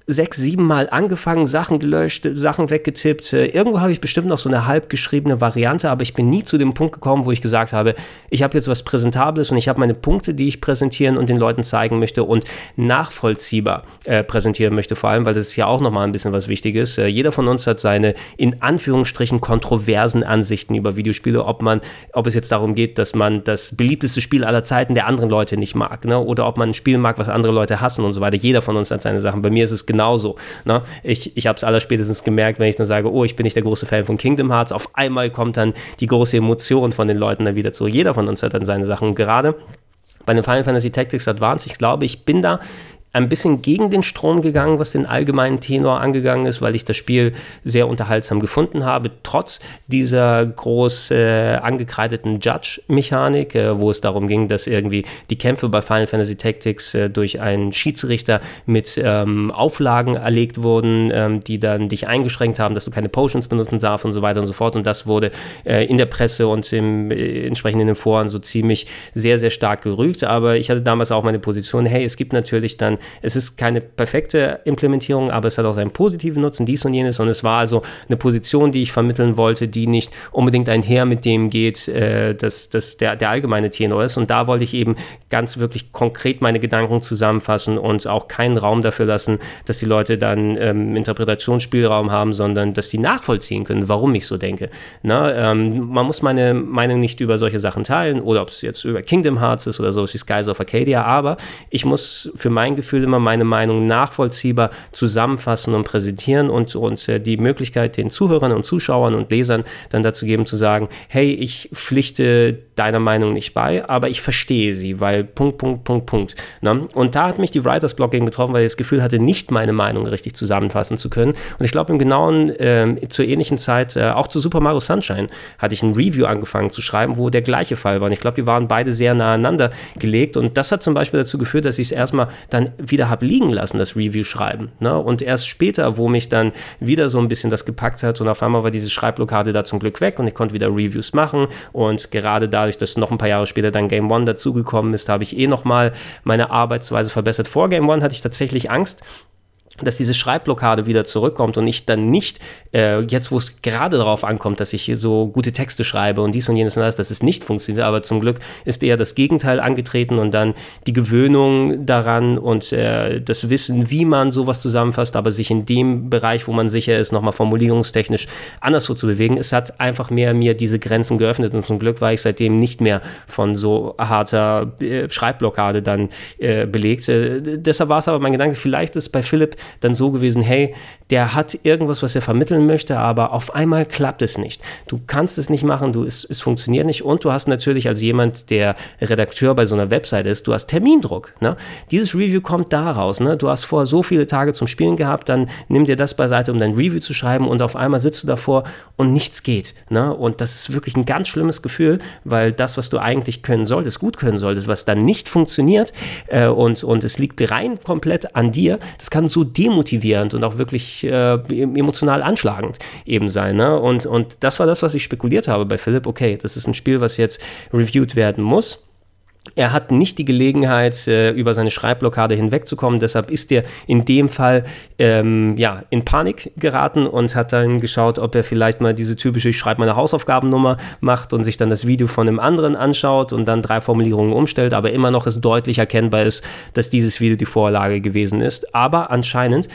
Speaker 1: sechs, sieben Mal angefangen, Sachen gelöscht, Sachen weggetippt. Äh, irgendwo habe ich bestimmt noch so eine halb geschriebene Variante, aber ich bin nie zu dem Punkt gekommen, wo ich gesagt habe, ich habe jetzt was Präsentables und ich habe meine Punkte, die ich präsentieren und den Leuten zeigen möchte und nachvollziehbar äh, präsentieren möchte, vor allem, weil das ist ja auch nochmal ein bisschen was Wichtiges. Äh, jeder von uns hat seine in Anführungsstrichen kontroversen Ansichten über Videospiele, ob man, ob es jetzt darum geht, dass man das beliebteste Spiel aller Zeiten der anderen Leute nicht mag, ne? oder ob man ein Spiel mag, was andere Leute hassen und so weiter. Jeder von uns hat seine Sachen. Bei mir ist es genauso. Ne? Ich, ich habe es allerspätestens gemerkt, wenn ich dann sage, oh, ich bin nicht der große Fan von Kingdom Hearts, auf einmal kommt dann die große Emotion von den Leuten dann wieder zu. Jeder von uns hat dann seine Sachen. gerade bei den Final Fantasy Tactics Advance, ich glaube, ich bin da ein bisschen gegen den Strom gegangen, was den allgemeinen Tenor angegangen ist, weil ich das Spiel sehr unterhaltsam gefunden habe, trotz dieser groß äh, angekreideten Judge-Mechanik, äh, wo es darum ging, dass irgendwie die Kämpfe bei Final Fantasy Tactics äh, durch einen Schiedsrichter mit ähm, Auflagen erlegt wurden, ähm, die dann dich eingeschränkt haben, dass du keine Potions benutzen darfst und so weiter und so fort. Und das wurde äh, in der Presse und im, äh, entsprechend in den Foren so ziemlich sehr, sehr stark gerügt. Aber ich hatte damals auch meine Position, hey, es gibt natürlich dann es ist keine perfekte Implementierung, aber es hat auch seinen positiven Nutzen, dies und jenes. Und es war also eine Position, die ich vermitteln wollte, die nicht unbedingt einher mit dem geht, äh, dass, dass der, der allgemeine Tenor ist. Und da wollte ich eben ganz wirklich konkret meine Gedanken zusammenfassen und auch keinen Raum dafür lassen, dass die Leute dann ähm, Interpretationsspielraum haben, sondern dass die nachvollziehen können, warum ich so denke. Na, ähm, man muss meine Meinung nicht über solche Sachen teilen oder ob es jetzt über Kingdom Hearts ist oder so wie Skies of Arcadia, aber ich muss für mein Gefühl immer meine Meinung nachvollziehbar zusammenfassen und präsentieren und uns äh, die Möglichkeit den Zuhörern und Zuschauern und Lesern dann dazu geben zu sagen, hey, ich pflichte deiner Meinung nicht bei, aber ich verstehe sie, weil Punkt, Punkt, Punkt, Punkt. Ne? Und da hat mich die Writers eben getroffen, weil ich das Gefühl hatte, nicht meine Meinung richtig zusammenfassen zu können. Und ich glaube, im genauen, äh, zur ähnlichen Zeit, äh, auch zu Super Mario Sunshine, hatte ich ein Review angefangen zu schreiben, wo der gleiche Fall war. Und ich glaube, die waren beide sehr nah aneinander gelegt. Und das hat zum Beispiel dazu geführt, dass ich es erstmal dann wieder habe liegen lassen, das Review schreiben. Ne? Und erst später, wo mich dann wieder so ein bisschen das gepackt hat und auf einmal war diese Schreibblockade da zum Glück weg und ich konnte wieder Reviews machen. Und gerade dadurch, dass noch ein paar Jahre später dann Game One dazugekommen ist, habe ich eh nochmal meine Arbeitsweise verbessert. Vor Game One hatte ich tatsächlich Angst, dass diese Schreibblockade wieder zurückkommt und ich dann nicht, äh, jetzt wo es gerade darauf ankommt, dass ich hier so gute Texte schreibe und dies und jenes und das, dass es nicht funktioniert, aber zum Glück ist eher das Gegenteil angetreten und dann die Gewöhnung daran und äh, das Wissen, wie man sowas zusammenfasst, aber sich in dem Bereich, wo man sicher ist, nochmal formulierungstechnisch anderswo zu bewegen. Es hat einfach mehr mir diese Grenzen geöffnet und zum Glück war ich seitdem nicht mehr von so harter äh, Schreibblockade dann äh, belegt. Äh, deshalb war es aber mein Gedanke, vielleicht ist bei Philipp dann so gewesen, hey, der hat irgendwas, was er vermitteln möchte, aber auf einmal klappt es nicht. Du kannst es nicht machen, du, es, es funktioniert nicht und du hast natürlich als jemand, der Redakteur bei so einer Website ist, du hast Termindruck. Ne? Dieses Review kommt daraus. Ne? Du hast vorher so viele Tage zum Spielen gehabt, dann nimm dir das beiseite, um dein Review zu schreiben und auf einmal sitzt du davor und nichts geht. Ne? Und das ist wirklich ein ganz schlimmes Gefühl, weil das, was du eigentlich können solltest, gut können solltest, was dann nicht funktioniert äh, und, und es liegt rein komplett an dir, das kann so demotivierend und auch wirklich äh, emotional anschlagend eben sein. Ne? Und, und das war das, was ich spekuliert habe bei Philipp. Okay, das ist ein Spiel, was jetzt reviewed werden muss er hat nicht die Gelegenheit, äh, über seine Schreibblockade hinwegzukommen. Deshalb ist er in dem Fall ähm, ja, in Panik geraten und hat dann geschaut, ob er vielleicht mal diese typische Ich schreibe meine Hausaufgabennummer macht und sich dann das Video von einem anderen anschaut und dann drei Formulierungen umstellt, aber immer noch es deutlich erkennbar ist, dass dieses Video die Vorlage gewesen ist. Aber anscheinend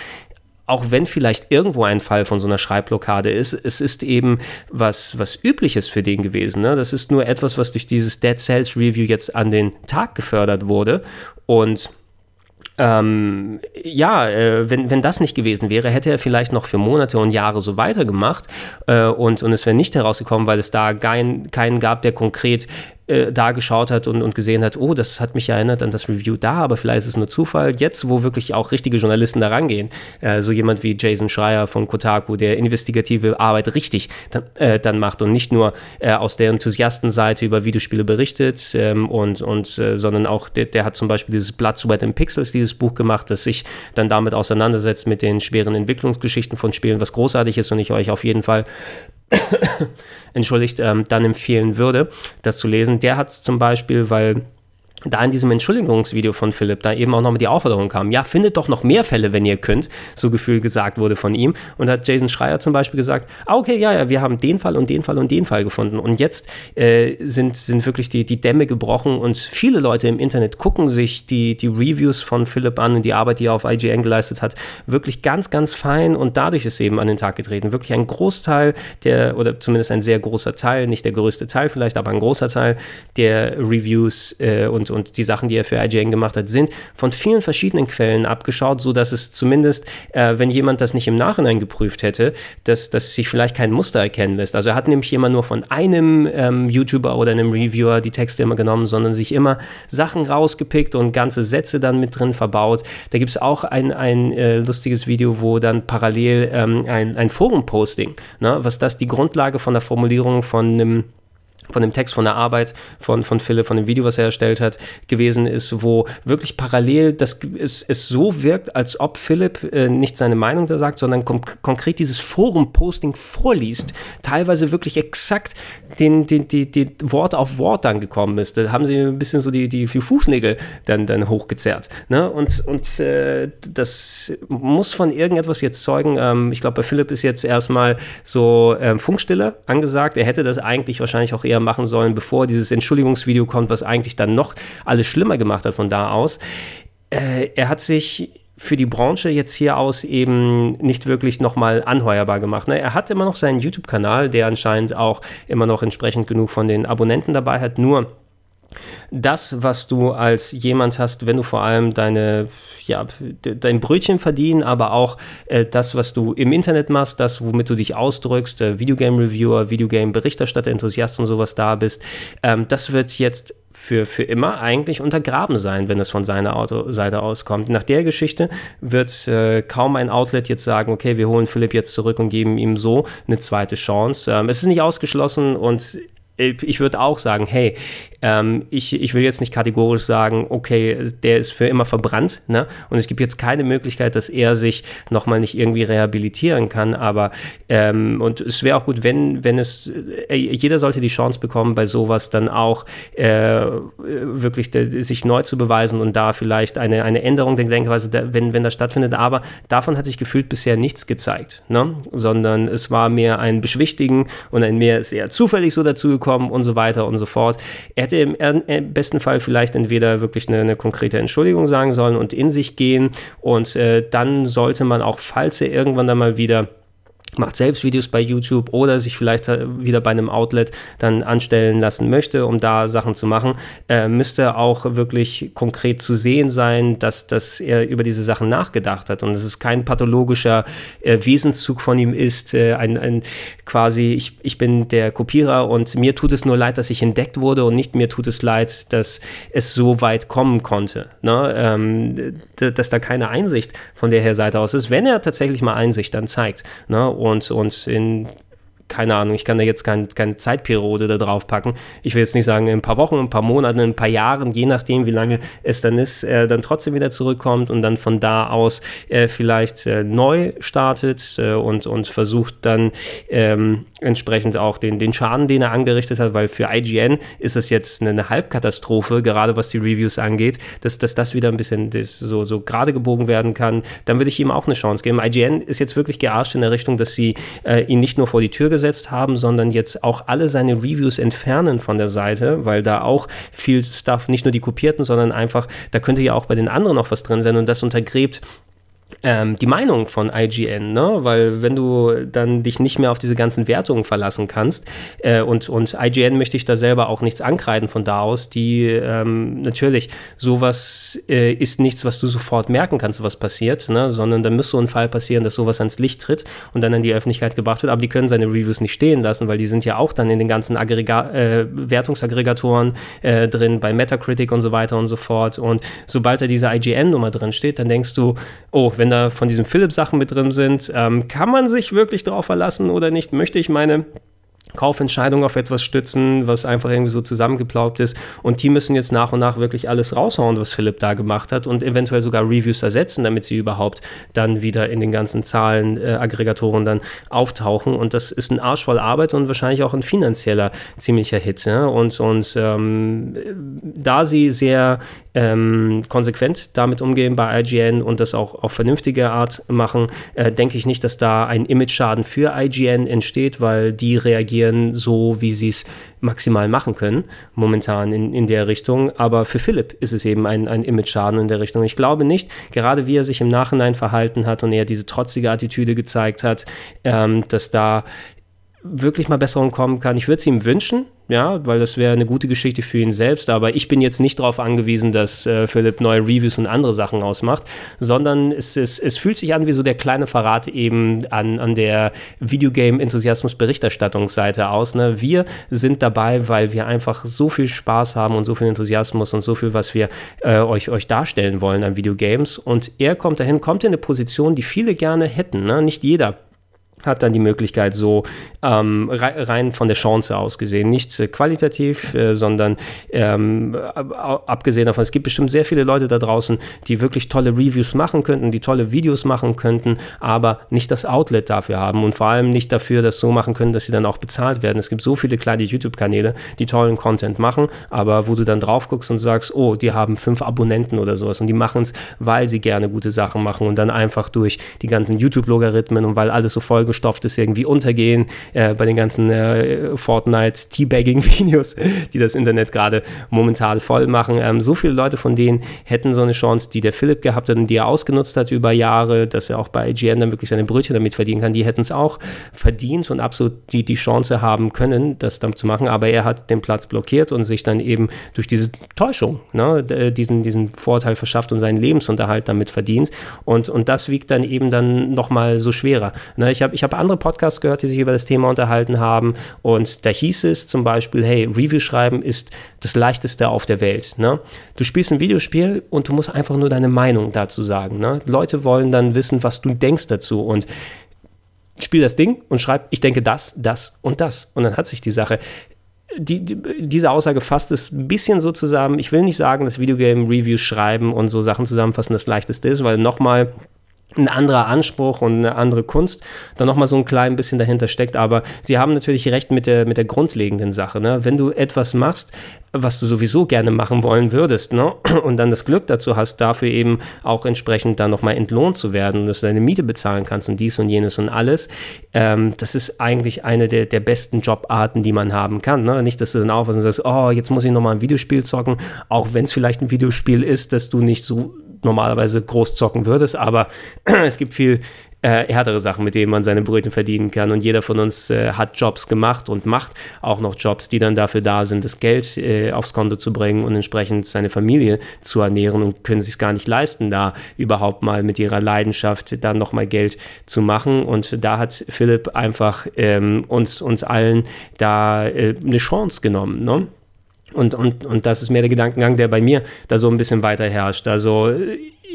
Speaker 1: auch wenn vielleicht irgendwo ein Fall von so einer Schreibblockade ist, es ist eben was, was Übliches für den gewesen. Ne? Das ist nur etwas, was durch dieses Dead Cells Review jetzt an den Tag gefördert wurde. Und ähm, ja, äh, wenn, wenn das nicht gewesen wäre, hätte er vielleicht noch für Monate und Jahre so weitergemacht äh, und, und es wäre nicht herausgekommen, weil es da keinen gab, der konkret äh, da geschaut hat und, und gesehen hat, oh, das hat mich erinnert an das Review da, aber vielleicht ist es nur Zufall. Jetzt, wo wirklich auch richtige Journalisten da rangehen, äh, so jemand wie Jason Schreier von Kotaku, der investigative Arbeit richtig dann, äh, dann macht und nicht nur äh, aus der Enthusiastenseite über Videospiele berichtet, ähm, und, und, äh, sondern auch, der, der, hat zum Beispiel dieses Blood, Sweat and Pixels, dieses Buch gemacht, das sich dann damit auseinandersetzt mit den schweren Entwicklungsgeschichten von Spielen, was großartig ist und ich euch auf jeden Fall entschuldigt, ähm, dann empfehlen würde, das zu lesen. Der hat es zum Beispiel, weil da in diesem Entschuldigungsvideo von Philipp da eben auch nochmal die Aufforderung kam, ja, findet doch noch mehr Fälle, wenn ihr könnt, so Gefühl gesagt wurde von ihm. Und hat Jason Schreier zum Beispiel gesagt, ah, okay, ja, ja, wir haben den Fall und den Fall und den Fall gefunden. Und jetzt äh, sind, sind wirklich die, die Dämme gebrochen und viele Leute im Internet gucken sich die, die Reviews von Philipp an und die Arbeit, die er auf IGN geleistet hat, wirklich ganz, ganz fein und dadurch ist eben an den Tag getreten. Wirklich ein Großteil der, oder zumindest ein sehr großer Teil, nicht der größte Teil vielleicht, aber ein großer Teil der Reviews äh, und und die Sachen, die er für IGN gemacht hat, sind von vielen verschiedenen Quellen abgeschaut, so dass es zumindest, äh, wenn jemand das nicht im Nachhinein geprüft hätte, dass, dass sich vielleicht kein Muster erkennen lässt. Also er hat nämlich immer nur von einem ähm, YouTuber oder einem Reviewer die Texte immer genommen, sondern sich immer Sachen rausgepickt und ganze Sätze dann mit drin verbaut. Da gibt es auch ein, ein äh, lustiges Video, wo dann parallel ähm, ein, ein Forum-Posting, ne, was das die Grundlage von der Formulierung von einem von dem Text, von der Arbeit von, von Philipp, von dem Video, was er erstellt hat, gewesen ist, wo wirklich parallel das, es, es so wirkt, als ob Philipp äh, nicht seine Meinung da sagt, sondern konkret dieses Forum-Posting vorliest, teilweise wirklich exakt den, den, die, die Wort auf Wort dann gekommen ist. Da haben sie ein bisschen so die, die, die Fußnägel dann, dann hochgezerrt. Ne? Und, und äh, das muss von irgendetwas jetzt zeugen. Ähm, ich glaube, bei Philipp ist jetzt erstmal so ähm, Funkstille angesagt. Er hätte das eigentlich wahrscheinlich auch eher machen sollen, bevor dieses Entschuldigungsvideo kommt, was eigentlich dann noch alles schlimmer gemacht hat von da aus. Äh, er hat sich für die Branche jetzt hier aus eben nicht wirklich nochmal anheuerbar gemacht. Ne? Er hat immer noch seinen YouTube-Kanal, der anscheinend auch immer noch entsprechend genug von den Abonnenten dabei hat. Nur das, was du als jemand hast, wenn du vor allem deine, ja, dein Brötchen verdienen, aber auch äh, das, was du im Internet machst, das, womit du dich ausdrückst, äh, Videogame-Reviewer, Videogame-Berichterstatter, Enthusiast und sowas da bist, ähm, das wird jetzt für, für immer eigentlich untergraben sein, wenn es von seiner Auto Seite auskommt. Nach der Geschichte wird äh, kaum ein Outlet jetzt sagen, okay, wir holen Philipp jetzt zurück und geben ihm so eine zweite Chance. Ähm, es ist nicht ausgeschlossen und ich würde auch sagen, hey, ähm, ich, ich will jetzt nicht kategorisch sagen, okay, der ist für immer verbrannt, ne? Und es gibt jetzt keine Möglichkeit, dass er sich nochmal nicht irgendwie rehabilitieren kann, aber ähm, und es wäre auch gut, wenn, wenn es, äh, jeder sollte die Chance bekommen, bei sowas dann auch äh, wirklich de, sich neu zu beweisen und da vielleicht eine, eine Änderung der Denkweise, da, wenn, wenn das stattfindet, aber davon hat sich gefühlt bisher nichts gezeigt, ne? Sondern es war mehr ein Beschwichtigen und ein mehr sehr zufällig so dazu gekommen, bekommen und so weiter und so fort. Er hätte im, im besten Fall vielleicht entweder wirklich eine, eine, konkrete Entschuldigung sagen sollen und in sich gehen und äh, dann sollte man auch, falls er irgendwann dann mal wieder macht selbst Videos bei YouTube oder sich vielleicht äh, wieder bei einem Outlet dann anstellen lassen möchte, um da Sachen zu machen, äh, müsste auch wirklich konkret zu sehen sein, dass, dass er über diese Sachen nachgedacht hat und dass es kein pathologischer äh, Wesenszug von ihm ist, äh, ein, ein quasi, ich, ich bin der Kopierer und mir tut es nur leid, dass ich entdeckt wurde und nicht mir tut es leid, dass es so weit kommen konnte. Ne? Ähm, dass da keine Einsicht von der her Seite aus ist, wenn er tatsächlich mal Einsicht dann zeigt. Ne? Und, und in keine Ahnung, ich kann da jetzt kein, keine Zeitperiode da drauf packen. Ich will jetzt nicht sagen, in ein paar Wochen, ein paar Monaten, ein paar Jahren, je nachdem, wie lange es dann ist, äh, dann trotzdem wieder zurückkommt und dann von da aus äh, vielleicht äh, neu startet äh, und, und versucht dann ähm, entsprechend auch den, den Schaden, den er angerichtet hat, weil für IGN ist es jetzt eine, eine Halbkatastrophe, gerade was die Reviews angeht, dass, dass das wieder ein bisschen das so, so gerade gebogen werden kann. Dann würde ich ihm auch eine Chance geben. IGN ist jetzt wirklich gearscht in der Richtung, dass sie äh, ihn nicht nur vor die Tür gesetzt haben, sondern jetzt auch alle seine Reviews entfernen von der Seite, weil da auch viel Stuff, nicht nur die kopierten, sondern einfach, da könnte ja auch bei den anderen noch was drin sein und das untergräbt ähm, die Meinung von IGN, ne? weil wenn du dann dich nicht mehr auf diese ganzen Wertungen verlassen kannst äh, und, und IGN möchte ich da selber auch nichts ankreiden von da aus, die ähm, natürlich sowas äh, ist nichts, was du sofort merken kannst, was passiert, ne? sondern da muss so ein Fall passieren, dass sowas ans Licht tritt und dann an die Öffentlichkeit gebracht wird, aber die können seine Reviews nicht stehen lassen, weil die sind ja auch dann in den ganzen Aggrega äh, Wertungsaggregatoren äh, drin, bei Metacritic und so weiter und so fort und sobald da diese IGN-Nummer drin steht, dann denkst du, oh, wenn da von diesen Philips-Sachen mit drin sind. Ähm, kann man sich wirklich darauf verlassen oder nicht? Möchte ich meine Kaufentscheidung auf etwas stützen, was einfach irgendwie so zusammengeplaubt ist. Und die müssen jetzt nach und nach wirklich alles raushauen, was Philipp da gemacht hat und eventuell sogar Reviews ersetzen, damit sie überhaupt dann wieder in den ganzen Zahlen-Aggregatoren äh, dann auftauchen. Und das ist ein Arsch voll Arbeit und wahrscheinlich auch ein finanzieller ziemlicher Hit. Ja? Und, und ähm, da sie sehr ähm, konsequent damit umgehen bei IGN und das auch auf vernünftige Art machen, äh, denke ich nicht, dass da ein Image-Schaden für IGN entsteht, weil die reagieren so, wie sie es maximal machen können, momentan in, in der Richtung. Aber für Philipp ist es eben ein, ein Image-Schaden in der Richtung. Ich glaube nicht, gerade wie er sich im Nachhinein verhalten hat und er diese trotzige Attitüde gezeigt hat, ähm, dass da wirklich mal Besserung kommen kann. Ich würde es ihm wünschen, ja, weil das wäre eine gute Geschichte für ihn selbst, aber ich bin jetzt nicht darauf angewiesen, dass äh, Philipp neue Reviews und andere Sachen ausmacht, sondern es, es, es fühlt sich an wie so der kleine Verrat eben an, an der Videogame-Enthusiasmus-Berichterstattungsseite aus. Ne? Wir sind dabei, weil wir einfach so viel Spaß haben und so viel Enthusiasmus und so viel, was wir äh, euch, euch darstellen wollen an Videogames und er kommt dahin, kommt in eine Position, die viele gerne hätten, ne? nicht jeder hat dann die Möglichkeit, so ähm, rein von der Chance aus gesehen, nicht äh, qualitativ, äh, sondern ähm, abgesehen davon, es gibt bestimmt sehr viele Leute da draußen, die wirklich tolle Reviews machen könnten, die tolle Videos machen könnten, aber nicht das Outlet dafür haben und vor allem nicht dafür das so machen können, dass sie dann auch bezahlt werden. Es gibt so viele kleine YouTube-Kanäle, die tollen Content machen, aber wo du dann drauf guckst und sagst, oh, die haben fünf Abonnenten oder sowas und die machen es, weil sie gerne gute Sachen machen und dann einfach durch die ganzen YouTube-Logarithmen und weil alles so vollgestopft ist, irgendwie untergehen äh, bei den ganzen äh, Fortnite Teabagging-Videos, die das Internet gerade momentan voll machen. Ähm, so viele Leute von denen hätten so eine Chance, die der Philipp gehabt hat und die er ausgenutzt hat über Jahre, dass er auch bei IGN dann wirklich seine Brötchen damit verdienen kann, die hätten es auch verdient und absolut die, die Chance haben können, das dann zu machen, aber er hat den Platz blockiert und sich dann eben durch diese Täuschung ne, diesen, diesen Vorteil verschafft und seinen Lebensunterhalt damit verdient und, und das wiegt dann eben dann nochmal so schwerer. Ne, ich habe ich hab andere Podcasts gehört, die sich über das Thema unterhalten haben und da hieß es zum Beispiel, hey, Review schreiben ist das leichteste auf der Welt. Ne? Du spielst ein Videospiel und du musst einfach nur deine Meinung dazu sagen. Ne? Leute wollen dann wissen, was du denkst dazu und spiel das Ding und schreib, ich denke das, das und das. Und dann hat sich die Sache. Die, die, diese Aussage fasst es ein bisschen so zusammen. Ich will nicht sagen, dass Videogame-Reviews schreiben und so Sachen zusammenfassen das leichteste ist, weil nochmal ein anderer Anspruch und eine andere Kunst da nochmal so ein klein bisschen dahinter steckt. Aber sie haben natürlich recht mit der, mit der grundlegenden Sache. Ne? Wenn du etwas machst, was du sowieso gerne machen wollen würdest, ne? und dann das Glück dazu hast, dafür eben auch entsprechend dann nochmal entlohnt zu werden, dass du deine Miete bezahlen kannst und dies und jenes und alles, ähm, das ist eigentlich eine der, der besten Jobarten, die man haben kann. Ne? Nicht, dass du dann aufwachst und sagst, oh, jetzt muss ich nochmal ein Videospiel zocken, auch wenn es vielleicht ein Videospiel ist, dass du nicht so normalerweise groß zocken würdest, aber es gibt viel äh, härtere Sachen, mit denen man seine Brötchen verdienen kann. Und jeder von uns äh, hat Jobs gemacht und macht auch noch Jobs, die dann dafür da sind, das Geld äh, aufs Konto zu bringen und entsprechend seine Familie zu ernähren und können sich gar nicht leisten, da überhaupt mal mit ihrer Leidenschaft dann nochmal Geld zu machen. Und da hat Philipp einfach ähm, uns, uns allen da äh, eine Chance genommen. Ne? Und, und, und das ist mehr der Gedankengang, der bei mir da so ein bisschen weiter herrscht. Also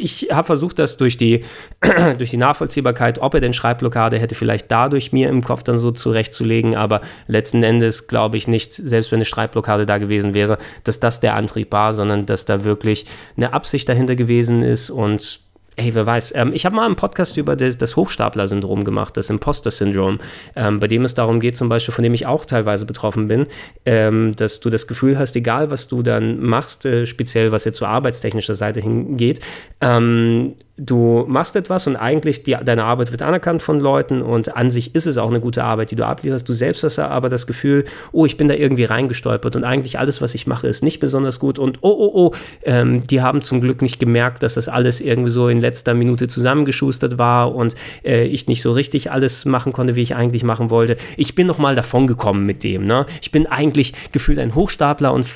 Speaker 1: ich habe versucht, das durch die, durch die Nachvollziehbarkeit, ob er denn Schreibblockade hätte, vielleicht dadurch mir im Kopf dann so zurechtzulegen, aber letzten Endes glaube ich nicht, selbst wenn eine Schreibblockade da gewesen wäre, dass das der Antrieb war, sondern dass da wirklich eine Absicht dahinter gewesen ist und Ey, wer weiß. Ähm, ich habe mal einen Podcast über das, das Hochstapler-Syndrom gemacht, das Imposter-Syndrom, ähm, bei dem es darum geht, zum Beispiel, von dem ich auch teilweise betroffen bin, ähm, dass du das Gefühl hast, egal was du dann machst, äh, speziell was jetzt zur arbeitstechnischer Seite hingeht, ähm, du machst etwas und eigentlich die, deine Arbeit wird anerkannt von Leuten und an sich ist es auch eine gute Arbeit, die du ablieferst. Du selbst hast aber das Gefühl, oh, ich bin da irgendwie reingestolpert und eigentlich alles, was ich mache, ist nicht besonders gut und oh, oh, oh, ähm, die haben zum Glück nicht gemerkt, dass das alles irgendwie so in letzter Minute zusammengeschustert war und äh, ich nicht so richtig alles machen konnte, wie ich eigentlich machen wollte. Ich bin nochmal davon gekommen mit dem. Ne? Ich bin eigentlich gefühlt ein Hochstapler und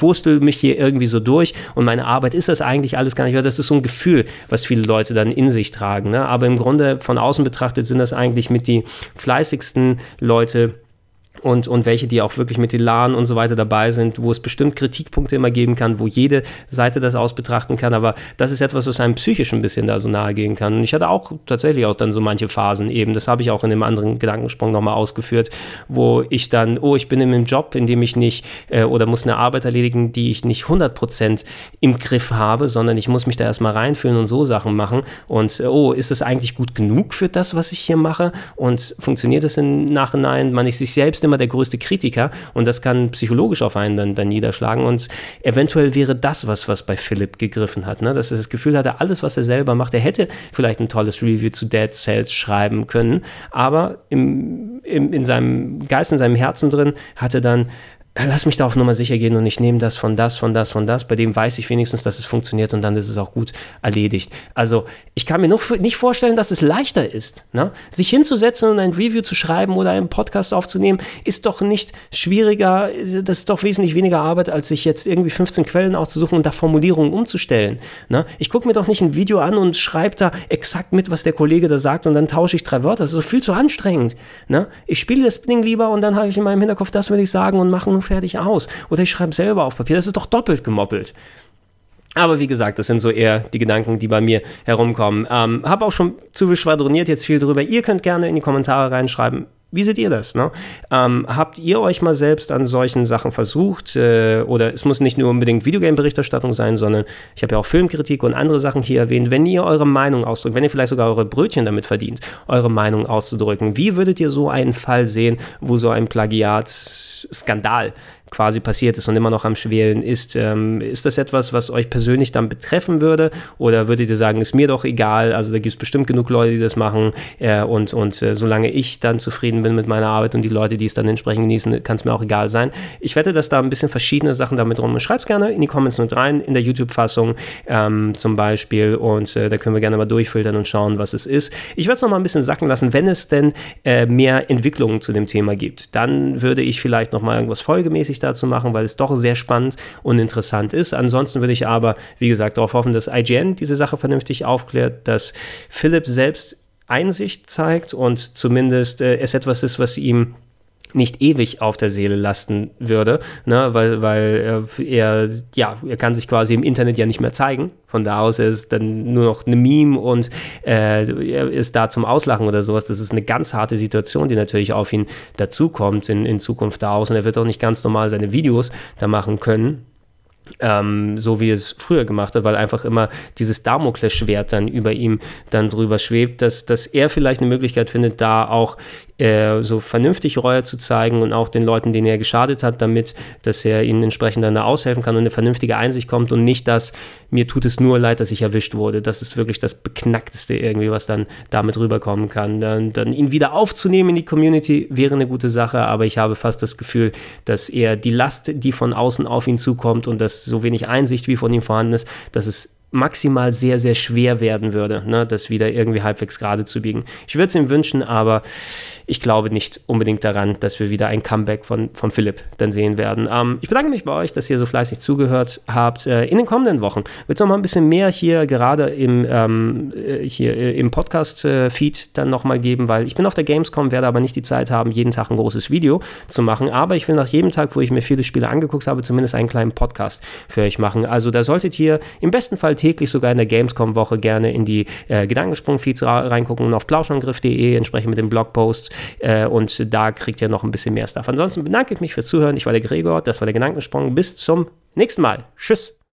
Speaker 1: wurstel mich hier irgendwie so durch und meine Arbeit ist das eigentlich alles gar nicht. Das ist so ein Gefühl, was viele Leute dann in sich tragen. Ne? Aber im Grunde von außen betrachtet sind das eigentlich mit die fleißigsten Leute, und, und welche, die auch wirklich mit Elan und so weiter dabei sind, wo es bestimmt Kritikpunkte immer geben kann, wo jede Seite das aus betrachten kann, aber das ist etwas, was einem psychisch ein bisschen da so nahe gehen kann. Und ich hatte auch tatsächlich auch dann so manche Phasen eben, das habe ich auch in dem anderen Gedankensprung nochmal ausgeführt, wo ich dann, oh, ich bin in einem Job, in dem ich nicht, äh, oder muss eine Arbeit erledigen, die ich nicht 100% im Griff habe, sondern ich muss mich da erstmal reinfühlen und so Sachen machen und, äh, oh, ist das eigentlich gut genug für das, was ich hier mache und funktioniert das im Nachhinein? Man ist sich selbst immer der größte Kritiker und das kann psychologisch auf einen dann, dann niederschlagen und eventuell wäre das was, was bei Philipp gegriffen hat, ne? dass er das Gefühl hatte, alles, was er selber macht, er hätte vielleicht ein tolles Review zu Dead Cells schreiben können, aber im, im, in seinem Geist, in seinem Herzen drin hat er dann lass mich da auf Nummer sicher gehen und ich nehme das von das, von das, von das. Bei dem weiß ich wenigstens, dass es funktioniert und dann ist es auch gut erledigt. Also ich kann mir noch nicht vorstellen, dass es leichter ist. Ne? Sich hinzusetzen und ein Review zu schreiben oder einen Podcast aufzunehmen, ist doch nicht schwieriger, das ist doch wesentlich weniger Arbeit, als sich jetzt irgendwie 15 Quellen auszusuchen und da Formulierungen umzustellen. Ne? Ich gucke mir doch nicht ein Video an und schreibe da exakt mit, was der Kollege da sagt und dann tausche ich drei Wörter. Das ist doch viel zu anstrengend. Ne? Ich spiele das Ding lieber und dann habe ich in meinem Hinterkopf, das will ich sagen und machen fertig aus. Oder ich schreibe selber auf Papier. Das ist doch doppelt gemoppelt. Aber wie gesagt, das sind so eher die Gedanken, die bei mir herumkommen. Ähm, habe auch schon zu viel schwadroniert jetzt viel drüber. Ihr könnt gerne in die Kommentare reinschreiben, wie seht ihr das? Ne? Ähm, habt ihr euch mal selbst an solchen Sachen versucht? Äh, oder es muss nicht nur unbedingt Videogame-Berichterstattung sein, sondern ich habe ja auch Filmkritik und andere Sachen hier erwähnt. Wenn ihr eure Meinung ausdrückt, wenn ihr vielleicht sogar eure Brötchen damit verdient, eure Meinung auszudrücken, wie würdet ihr so einen Fall sehen, wo so ein Plagiatsskandal quasi passiert ist und immer noch am Schwelen ist. Ähm, ist das etwas, was euch persönlich dann betreffen würde? Oder würdet ihr sagen, ist mir doch egal? Also da gibt es bestimmt genug Leute, die das machen. Äh, und und äh, solange ich dann zufrieden bin mit meiner Arbeit und die Leute, die es dann entsprechend genießen, kann es mir auch egal sein. Ich wette, dass da ein bisschen verschiedene Sachen damit rum. Schreibt es gerne in die Comments mit rein, in der YouTube-Fassung ähm, zum Beispiel. Und äh, da können wir gerne mal durchfiltern und schauen, was es ist. Ich werde es noch mal ein bisschen sacken lassen, wenn es denn äh, mehr Entwicklungen zu dem Thema gibt. Dann würde ich vielleicht noch mal irgendwas folgemäßig dazu machen, weil es doch sehr spannend und interessant ist. Ansonsten würde ich aber, wie gesagt, darauf hoffen, dass IGN diese Sache vernünftig aufklärt, dass Philipp selbst Einsicht zeigt und zumindest äh, es etwas ist, was ihm nicht ewig auf der Seele lasten würde, ne, weil, weil er, ja, er kann sich quasi im Internet ja nicht mehr zeigen. Von da aus ist dann nur noch eine Meme und äh, er ist da zum Auslachen oder sowas. Das ist eine ganz harte Situation, die natürlich auf ihn dazukommt in, in Zukunft da aus. Und er wird auch nicht ganz normal seine Videos da machen können. Ähm, so wie es früher gemacht hat, weil einfach immer dieses Damoklesschwert dann über ihm dann drüber schwebt, dass, dass er vielleicht eine Möglichkeit findet, da auch äh, so vernünftig Reue zu zeigen und auch den Leuten, denen er geschadet hat, damit, dass er ihnen entsprechend dann da aushelfen kann und eine vernünftige Einsicht kommt und nicht das, mir tut es nur leid, dass ich erwischt wurde. Das ist wirklich das Beknackteste irgendwie, was dann damit rüberkommen kann. Dann, dann ihn wieder aufzunehmen in die Community wäre eine gute Sache, aber ich habe fast das Gefühl, dass er die Last, die von außen auf ihn zukommt und so wenig Einsicht wie von ihm vorhanden ist, dass es maximal sehr, sehr schwer werden würde, ne, das wieder irgendwie halbwegs gerade zu biegen. Ich würde es ihm wünschen, aber ich glaube nicht unbedingt daran, dass wir wieder ein Comeback von, von Philipp dann sehen werden. Ähm, ich bedanke mich bei euch, dass ihr so fleißig zugehört habt. Äh, in den kommenden Wochen wird es noch mal ein bisschen mehr hier gerade im, ähm, äh, hier, äh, im Podcast-Feed dann noch mal geben, weil ich bin auf der Gamescom, werde aber nicht die Zeit haben, jeden Tag ein großes Video zu machen. Aber ich will nach jedem Tag, wo ich mir viele Spiele angeguckt habe, zumindest einen kleinen Podcast für euch machen. Also da solltet ihr im besten Fall täglich sogar in der Gamescom-Woche gerne in die äh, Gedankensprung-Feeds reingucken und auf plauschangriff.de entsprechend mit den Blogposts äh, und da kriegt ihr noch ein bisschen mehr Stuff. Ansonsten bedanke ich mich fürs Zuhören. Ich war der Gregor, das war der Gedankensprung. Bis zum nächsten Mal. Tschüss.